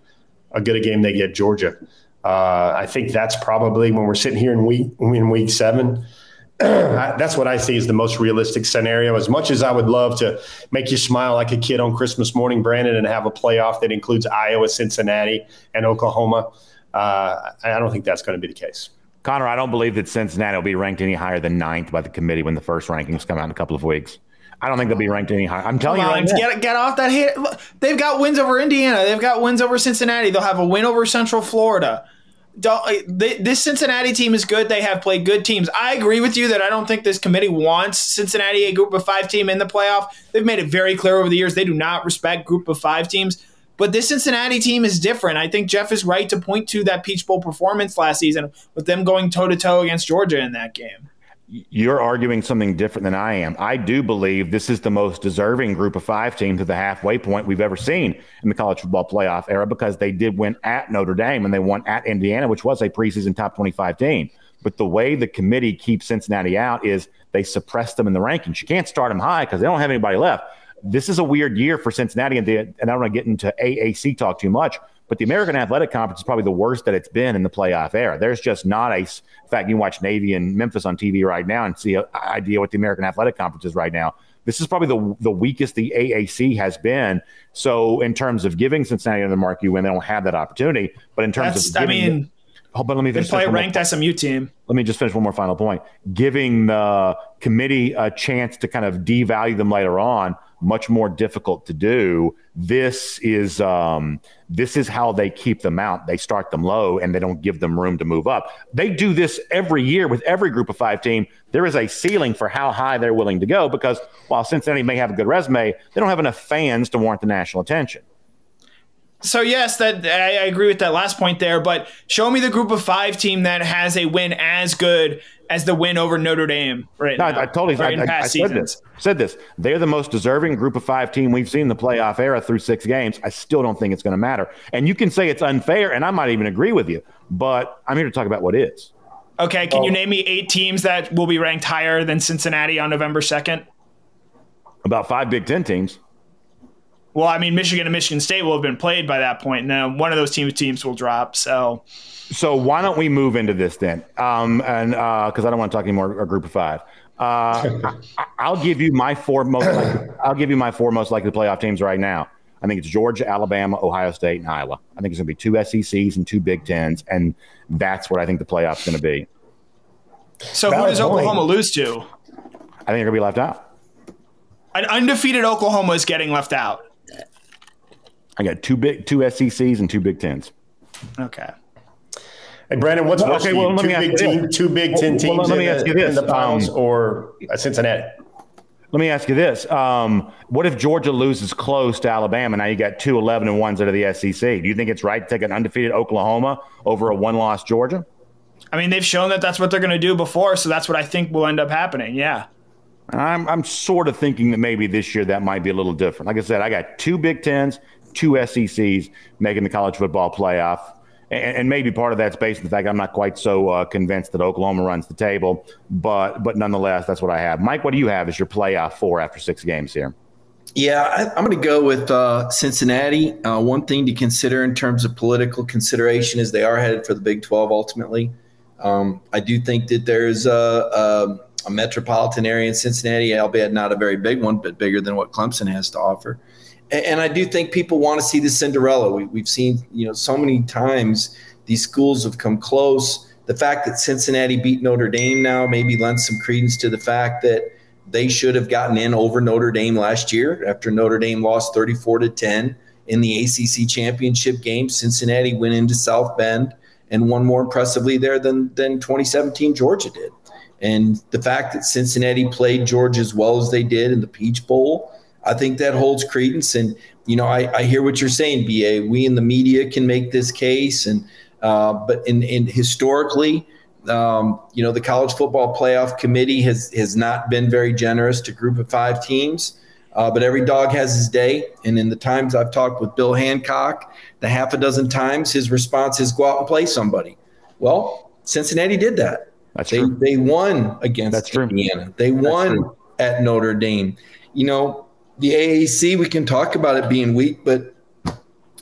a good a game they gave Georgia." Uh, I think that's probably when we're sitting here in week in week seven. [clears throat] that's what I see as the most realistic scenario. As much as I would love to make you smile like a kid on Christmas morning, Brandon, and have a playoff that includes Iowa, Cincinnati, and Oklahoma, uh, I don't think that's going to be the case. Connor, I don't believe that Cincinnati will be ranked any higher than ninth by the committee when the first rankings come out in a couple of weeks. I don't think they'll be ranked any higher. I'm telling Come you right now. get, get off that hit. They've got wins over Indiana. They've got wins over Cincinnati. They'll have a win over Central Florida. Don't, uh, this Cincinnati team is good. They have played good teams. I agree with you that I don't think this committee wants Cincinnati, a group of five team, in the playoff. They've made it very clear over the years they do not respect group of five teams. But this Cincinnati team is different. I think Jeff is right to point to that Peach Bowl performance last season with them going toe to toe against Georgia in that game. You're arguing something different than I am. I do believe this is the most deserving group of five team to the halfway point we've ever seen in the college football playoff era because they did win at Notre Dame and they won at Indiana, which was a preseason top 25 team. But the way the committee keeps Cincinnati out is they suppress them in the rankings. You can't start them high because they don't have anybody left. This is a weird year for Cincinnati, and, the, and I don't want to get into AAC talk too much, but the American Athletic Conference is probably the worst that it's been in the playoff era. There's just not a. In fact, you watch Navy and Memphis on TV right now and see an idea what the American Athletic Conference is right now. This is probably the the weakest the AAC has been. So, in terms of giving Cincinnati another marquee win, they don't have that opportunity. But in terms That's, of, I giving mean, Oh, but let me finish play a one more ranked SMU team. let me just finish one more final point. Giving the committee a chance to kind of devalue them later on, much more difficult to do. This is um, this is how they keep them out. They start them low and they don't give them room to move up. They do this every year with every group of five team. There is a ceiling for how high they're willing to go because while Cincinnati may have a good resume, they don't have enough fans to warrant the national attention. So yes, that I, I agree with that last point there. But show me the group of five team that has a win as good as the win over Notre Dame right No, now. I, I totally I, I- I said seasons. this. Said this. They're the most deserving group of five team we've seen in the playoff era through six games. I still don't think it's going to matter. And you can say it's unfair, and I might even agree with you. But I'm here to talk about what is. Okay, can you name me eight teams that will be ranked higher than Cincinnati on November second? About five Big Ten teams. Well, I mean, Michigan and Michigan State will have been played by that and Now, one of those teams teams will drop. So, So why don't we move into this then? Um, and because I don't want to talk anymore, a group of five. Uh, [laughs] I, I'll give you my four most. Likely, I'll give you my four most likely playoff teams right now. I think it's Georgia, Alabama, Ohio State, and Iowa. I think it's going to be two SECs and two Big Tens, and that's what I think the playoff's going to be. so who Valid does point. Oklahoma lose to? I think they're going to be left out. An undefeated Oklahoma is getting left out. I got two big, two SECs and two Big Tens. Okay. Hey, Brandon, what's Well, worse okay, well, let two me big you team, two Big Ten Well, teams well, let me in, ask the, you this. in the finals, Um, or uh, Cincinnati? Let me ask you this: um, What if Georgia loses close to Alabama? Now you got two 11 and ones out of the SEC. Do you think it's right to take an undefeated Oklahoma over a one-loss Georgia? I mean, they've shown that that's what they're going to do before, so that's what I think will end up happening. Yeah. I'm, I'm sort of thinking that maybe this year that might be a little different. Like I said, I got two Big Tens, two SECs making the college football playoff. And, and maybe part of that's based on the fact I'm not quite so uh, convinced that Oklahoma runs the table. But but nonetheless, that's what I have. Mike, what do you have as your playoff four after six games here? Yeah, I, I'm going to go with uh, Cincinnati. Uh, one thing to consider in terms of political consideration is they are headed for the Big 12 ultimately. Um, I do think that there's a, a, a metropolitan area in Cincinnati, albeit not a very big one, but bigger than what Clemson has to offer. And, I do think people want to see the Cinderella. We, we've seen, you know, so many times these schools have come close. The fact that Cincinnati beat Notre Dame now maybe lends some credence to the fact that they should have gotten in over Notre Dame last year after Notre Dame lost 34 to 10 in the ACC championship game. Cincinnati went into South Bend and won more impressively there than than 2017 Georgia did. And the fact that Cincinnati played Georgia as well as they did in the Peach Bowl, I think that holds credence. And you know, I, I hear what you're saying, BA. We in the media can make this case, and uh, but in, in historically, um, you know, the college football playoff committee has has not been very generous to group of five teams. Uh, but every dog has his day, and in the times I've talked with Bill Hancock, the half a dozen times his response is go out and play somebody. Well, Cincinnati did that. That's they true. they won against That's true. They won at Notre Dame. You know, the AAC we can talk about it being weak, but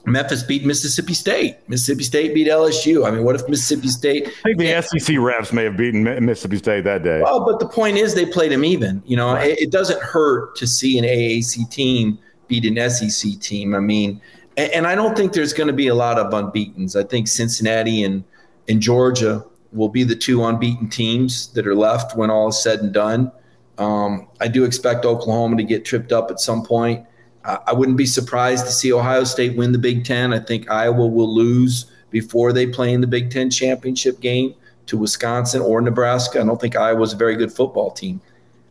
Memphis beat Mississippi State. Mississippi State beat LSU. I mean, what if Mississippi State? I think the SEC refs may have beaten Mississippi State that day. Well, but the point is they played them even. You know, it, it doesn't hurt to see an AAC team beat an SEC team. I mean, and, and I don't think there's going to be a lot of unbeaten's. I think Cincinnati and and Georgia will be the two unbeaten teams that are left when all is said and done. Um, I do expect Oklahoma to get tripped up at some point. Uh, I wouldn't be surprised to see Ohio State win the Big Ten. I think Iowa will lose before they play in the Big Ten championship game to Wisconsin or Nebraska. I don't think Iowa's a very good football team.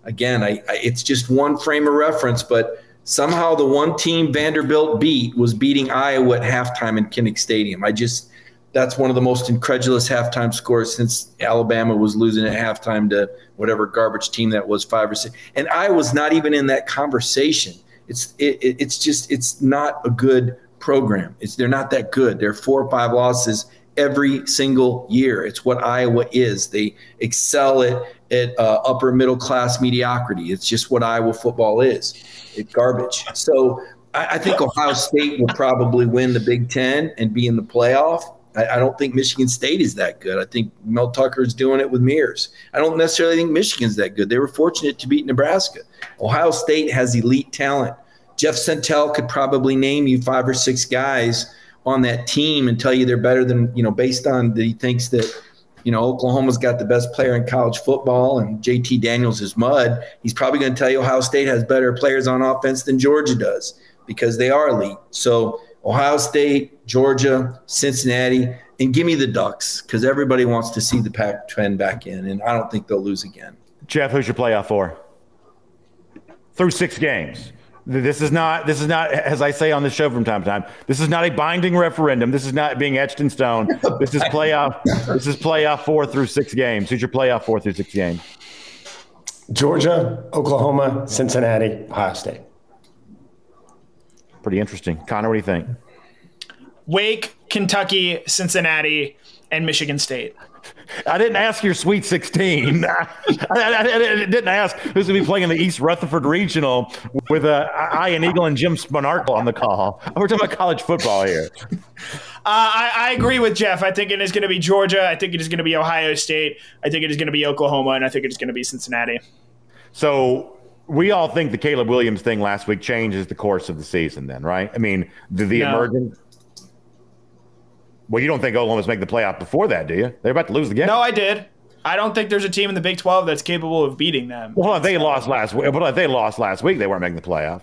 Again, I, I, it's just one frame of reference, but somehow the one team Vanderbilt beat was beating Iowa at halftime in Kinnick Stadium. I just that's one of the most incredulous halftime scores since Alabama was losing at halftime to whatever garbage team that was five or six. And I was not even in that conversation. It's it, it's just it's not a good program. It's they're not that good. They're four or five losses every single year. It's what Iowa is. They excel at at uh, upper middle class mediocrity. It's just what Iowa football is. It's garbage. So I, I think Ohio State will probably win the Big Ten and be in the playoff. I, I don't think Michigan State is that good. I think Mel Tucker is doing it with Mears. I don't necessarily think Michigan's that good. They were fortunate to beat Nebraska. Ohio State has elite talent. Jeff Sentell could probably name you five or six guys on that team and tell you they're better than, you know, based on that he thinks that, you know, Oklahoma's got the best player in college football and JT Daniels is mud. He's probably going to tell you Ohio State has better players on offense than Georgia does because they are elite. So Ohio State, Georgia, Cincinnati, and give me the Ducks because everybody wants to see the Pac 10 back in, and I don't think they'll lose again. Jeff, who's your playoff four? Through six games. This is not. This is not, as I say on the show from time to time. This is not a binding referendum. This is not being etched in stone. [laughs] This is playoff. this is playoff four through six games. Who's your playoff four through six games? Georgia, Oklahoma, Cincinnati, Ohio State. Pretty interesting. Connor, what do you think? Wake, Kentucky, Cincinnati, and Michigan State. I didn't ask your Sweet 16. [laughs] I, I, I, didn't ask who's going to be playing in the East Rutherford Regional with uh, Ian Eagle and Jim Spanarkel on the call. We're talking about college football here. [laughs] Uh, I, I, agree with Jeff. I think it is going to be Georgia. I think it is going to be Ohio State. I think it is going to be Oklahoma, and I think it is going to be Cincinnati. So we all think the Caleb Williams thing last week changes the course of the season, then, right? I mean, the, the no. emergence. Well, you don't think Oklahoma's make the playoff before that, do you? They're about to lose the game. No, I did. I don't think there's a team in the Big 12 that's capable of beating them. Well, if they lost last week, if they lost last week, they weren't making the playoff.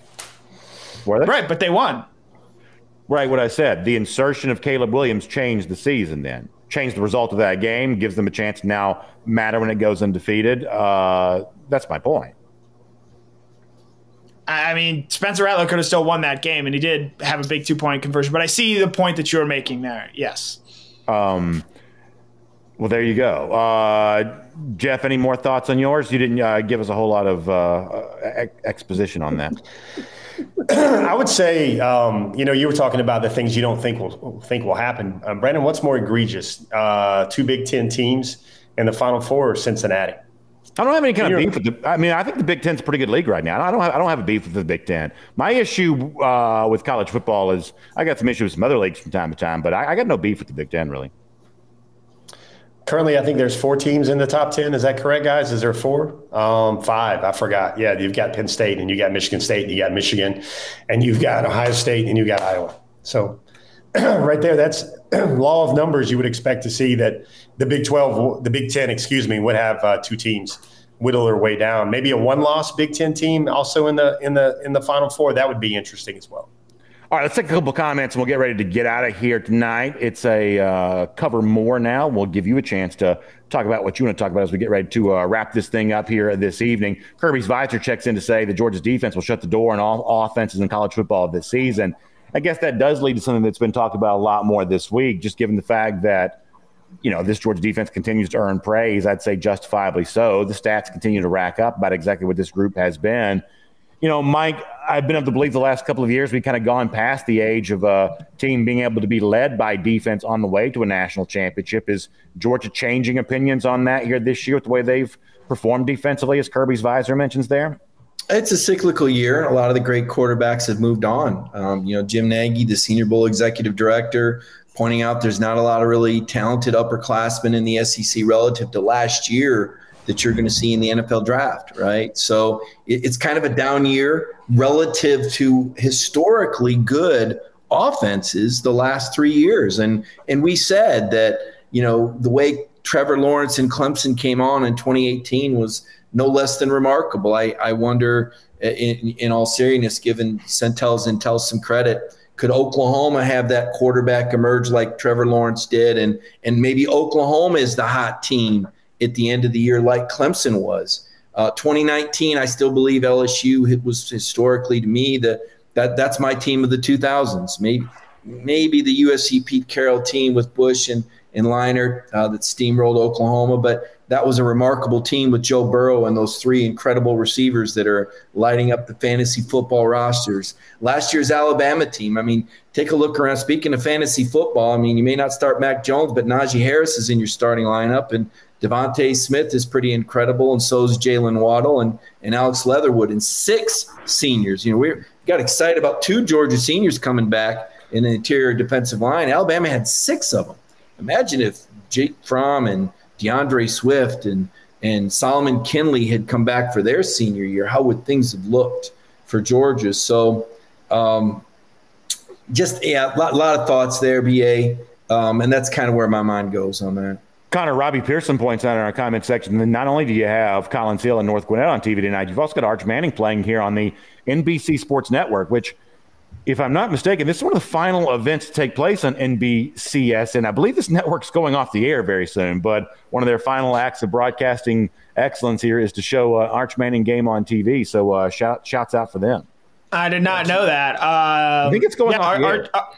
Were they? Right, but they won. Right, what I said. The insertion of Caleb Williams changed the season then. Changed the result of that game, gives them a chance to now matter when it goes undefeated. Uh, that's my point. I mean, Spencer Rattler could have still won that game, and he did have a big two point conversion. But I see the point that you're making there. Yes. Um, well, there you go. Uh, Jeff, any more thoughts on yours? You didn't uh, give us a whole lot of uh, exposition on that. [clears throat] I would say, um, you know, you were talking about the things you don't think will think will happen. Um, Brandon, what's more egregious? Uh, two Big Ten teams in the Final Four, or Cincinnati? I don't have any kind of beef with the. I mean, I think the Big Ten's a pretty good league right now. I don't. Have, I don't have a beef with the Big Ten. My issue uh, with college football is I got some issues with some other leagues from time to time, but I, I got no beef with the Big Ten really. Currently, I think there's four teams in the top ten. Is that correct, guys? Is there four? Um, five. I forgot. Yeah, you've got Penn State, and you got Michigan State, and you got Michigan, and you've got Ohio State, and you got Iowa. So, [clears throat] right there, that's [clears throat] law of numbers. You would expect to see that the Big Twelve, the Big Ten, excuse me, would have uh, two teams whittle their way down. Maybe a one-loss Big Ten team also in the in the in the Final Four. That would be interesting as well. All right, let's take a couple comments and we'll get ready to get out of here tonight. It's a uh, cover more now. We'll give you a chance to talk about what you want to talk about as we get ready to uh, wrap this thing up here this evening. Kirby's Svitzer checks in to say that Georgia's defense will shut the door on all offenses in college football this season. I guess that does lead to something that's been talked about a lot more this week, just given the fact that you know, this Georgia defense continues to earn praise. I'd say justifiably so. The stats continue to rack up about exactly what this group has been. You know, Mike, I've been of the belief the last couple of years we've kind of gone past the age of a team being able to be led by defense on the way to a national championship. Is Georgia changing opinions on that here this year with the way they've performed defensively, as Kirby's Svitzer mentions there? It's a cyclical year. A lot of the great quarterbacks have moved on. Um, you know, Jim Nagy, the Senior Bowl executive director, pointing out there's not a lot of really talented upperclassmen in the SEC relative to last year that you're going to see in the NFL draft, right? So it, it's kind of a down year relative to historically good offenses the last three years. And and we said that, you know, the way Trevor Lawrence and Clemson came on in 2018 was no less than remarkable. I, I wonder, in, in all seriousness, given Sentell's Intel some credit, could Oklahoma have that quarterback emerge like Trevor Lawrence did? And, and maybe Oklahoma is the hot team at the end of the year like Clemson was. Uh, 2019, I still believe LSU was historically to me the that that's my team of the 2000s. Maybe maybe the USC Pete Carroll team with Bush and and Leinart uh, that steamrolled Oklahoma, but that was a remarkable team with Joe Burrow and those three incredible receivers that are lighting up the fantasy football rosters. Last year's Alabama team, I mean, take a look around. Speaking of fantasy football, I mean, you may not start Mac Jones, but Najee Harris is in your starting lineup, and DeVonta Smith is pretty incredible, and so is Jaylen Waddle and, and Alex Leatherwood, and six seniors. You know, we got excited about two Georgia seniors coming back in the interior defensive line. Alabama had six of them. Imagine if Jake Fromm and D'Andre Swift and and Solomon Kindley had come back for their senior year. How would things have looked for Georgia? So, um, just yeah, a lot, lot, of thoughts there, BA, um, and that's kind of where my mind goes on that. Connor, Robbie Pearson points out in our comment section that not only do you have Collins Hill and North Gwinnett on TV tonight, you've also got Arch Manning playing here on the NBC Sports Network, which – if I'm not mistaken, this is one of the final events to take place on NBCS, and I believe this network's going off the air very soon. But one of their final acts of broadcasting excellence here is to show uh, Arch Manning game on TV. So uh, shout, shouts out for them. I did not know that. Uh, I think it's going yeah, off Ar- Ar-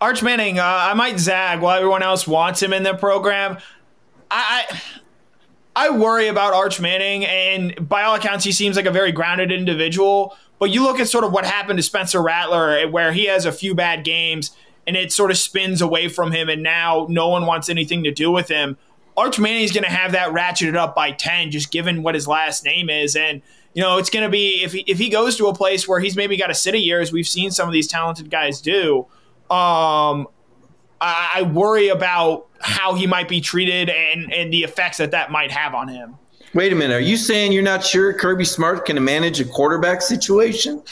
Arch Manning, uh, I might zag while everyone else wants him in the program. I, I I worry about Arch Manning, and by all accounts, he seems like a very grounded individual. But you look at sort of what happened to Spencer Rattler, where he has a few bad games and it sort of spins away from him, and now no one wants anything to do with him. Arch Manning's going to have that ratcheted up by 10, just given what his last name is. And, you know, it's going to be, if he, if he goes to a place where he's maybe got a year, as we've seen some of these talented guys do, um, I, I worry about how he might be treated and, and the effects that that might have on him. Wait a minute. Are you saying you're not sure Kirby Smart can manage a quarterback situation?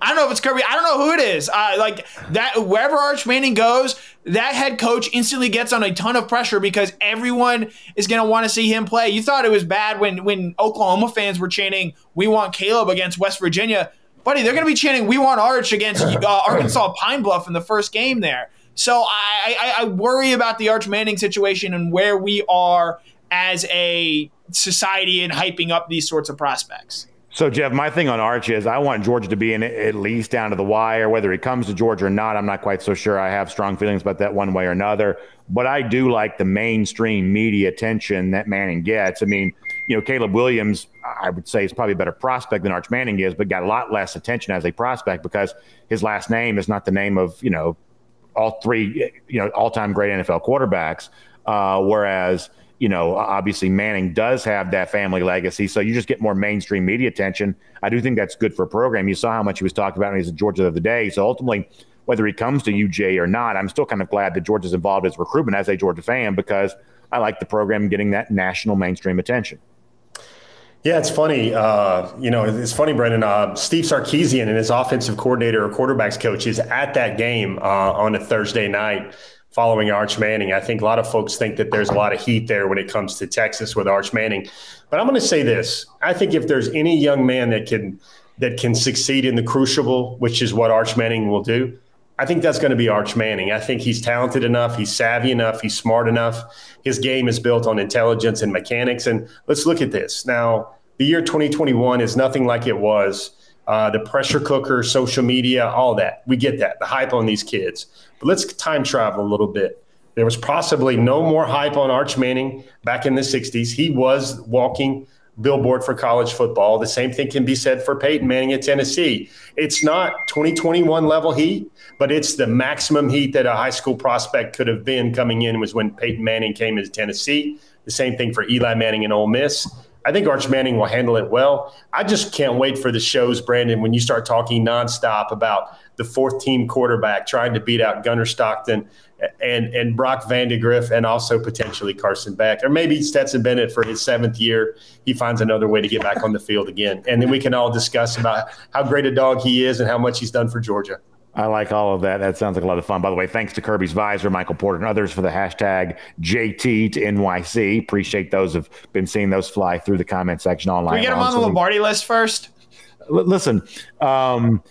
I don't know if it's Kirby. I don't know who it is. Uh, like that, wherever Arch Manning goes, that head coach instantly gets on a ton of pressure because everyone is going to want to see him play. You thought it was bad when when Oklahoma fans were chanting, "We want Caleb" against West Virginia, buddy. They're going to be chanting, "We want Arch" against uh, Arkansas Pine Bluff in the first game there. So I, I, I worry about the Arch Manning situation and where we are as a society and hyping up these sorts of prospects. So, Jeff, my thing on Arch is I want Georgia to be in at least down to the wire. Whether he comes to Georgia or not, I'm not quite so sure. I have strong feelings about that one way or another. But I do like the mainstream media attention that Manning gets. I mean, you know, Caleb Williams, I would say, is probably a better prospect than Arch Manning is, but got a lot less attention as a prospect because his last name is not the name of, you know, all three, you know, all time great NFL quarterbacks. Uh, whereas, you know, obviously Manning does have that family legacy, so you just get more mainstream media attention. I do think that's good for a program. You saw how much he was talked about when he was at Georgia the other day. So ultimately, whether he comes to UJ or not, I'm still kind of glad that Georgia's involved as recruitment as a Georgia fan because I like the program getting that national mainstream attention. Yeah, it's funny. Uh, you know, it's funny, Brandon. Uh, Steve Sarkisian and his offensive coordinator or quarterbacks coach is at that game uh, on a Thursday night following Arch Manning. I think a lot of folks think that there's a lot of heat there when it comes to Texas with Arch Manning. But I'm going to say this: I think if there's any young man that can that can succeed in the crucible, which is what Arch Manning will do, I think that's going to be Arch Manning. I think he's talented enough, he's savvy enough, he's smart enough. His game is built on intelligence and mechanics. And let's look at this now. The year 2021 is nothing like it was uh, the pressure cooker, social media, all that. We get that, the hype on these kids. But let's time travel a little bit. There was possibly no more hype on Arch Manning back in the 60s. He was walking billboard for college football. The same thing can be said for Peyton Manning at Tennessee. It's not 2021 level heat, but it's the maximum heat that a high school prospect could have been coming in was when Peyton Manning came into Tennessee. The same thing for Eli Manning and Ole Miss. I think Arch Manning will handle it well. I just can't wait for the shows, Brandon, when you start talking nonstop about the fourth team quarterback trying to beat out Gunnar Stockton and and Brock Vandagriff and also potentially Carson Beck. Or maybe Stetson Bennett for his seventh year. He finds another way to get back on the field again. And then we can all discuss about how great a dog he is and how much he's done for Georgia. I like all of that. That sounds like a lot of fun. By the way, thanks to Kirby's Visor, Michael Porter, and others for the hashtag JD to NYC. Appreciate those who've been seeing those fly through the comment section online. Can we get them on the Lombardi list first? Listen, um,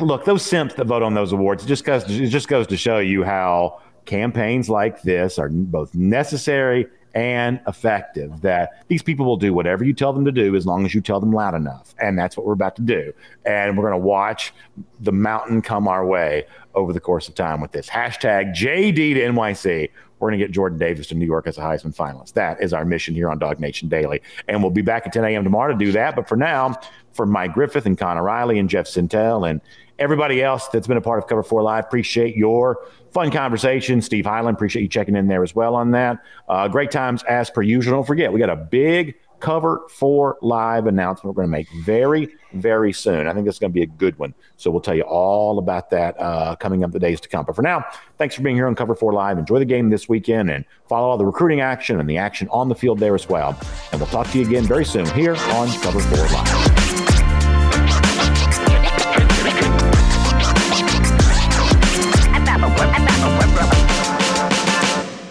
look, those simps that vote on those awards, it just goes, it just goes to show you how campaigns like this are both necessary and effective. That these people will do whatever you tell them to do as long as you tell them loud enough. And that's what we're about to do. And we're going to watch the mountain come our way over the course of time with this. Hashtag JD to NYC. We're going to get Jordan Davis to New York as a Heisman finalist. That is our mission here on DawgNation Daily. And we'll be back at 10 a.m. tomorrow to do that. But for now, for Mike Griffith and Connor Riley and Jeff Sentell and everybody else that's been a part of Cover 4 Live, appreciate your fun conversation. Steve Highland, appreciate you checking in there as well on that. Uh, great times as per usual. Don't forget, we got a big Cover 4 Live announcement we're going to make very, very soon. I think this is going to be a good one. So we'll tell you all about that uh, coming up the days to come. But for now, thanks for being here on Cover 4 Live. Enjoy the game this weekend and follow all the recruiting action and the action on the field there as well. And we'll talk to you again very soon here on Cover 4 Live.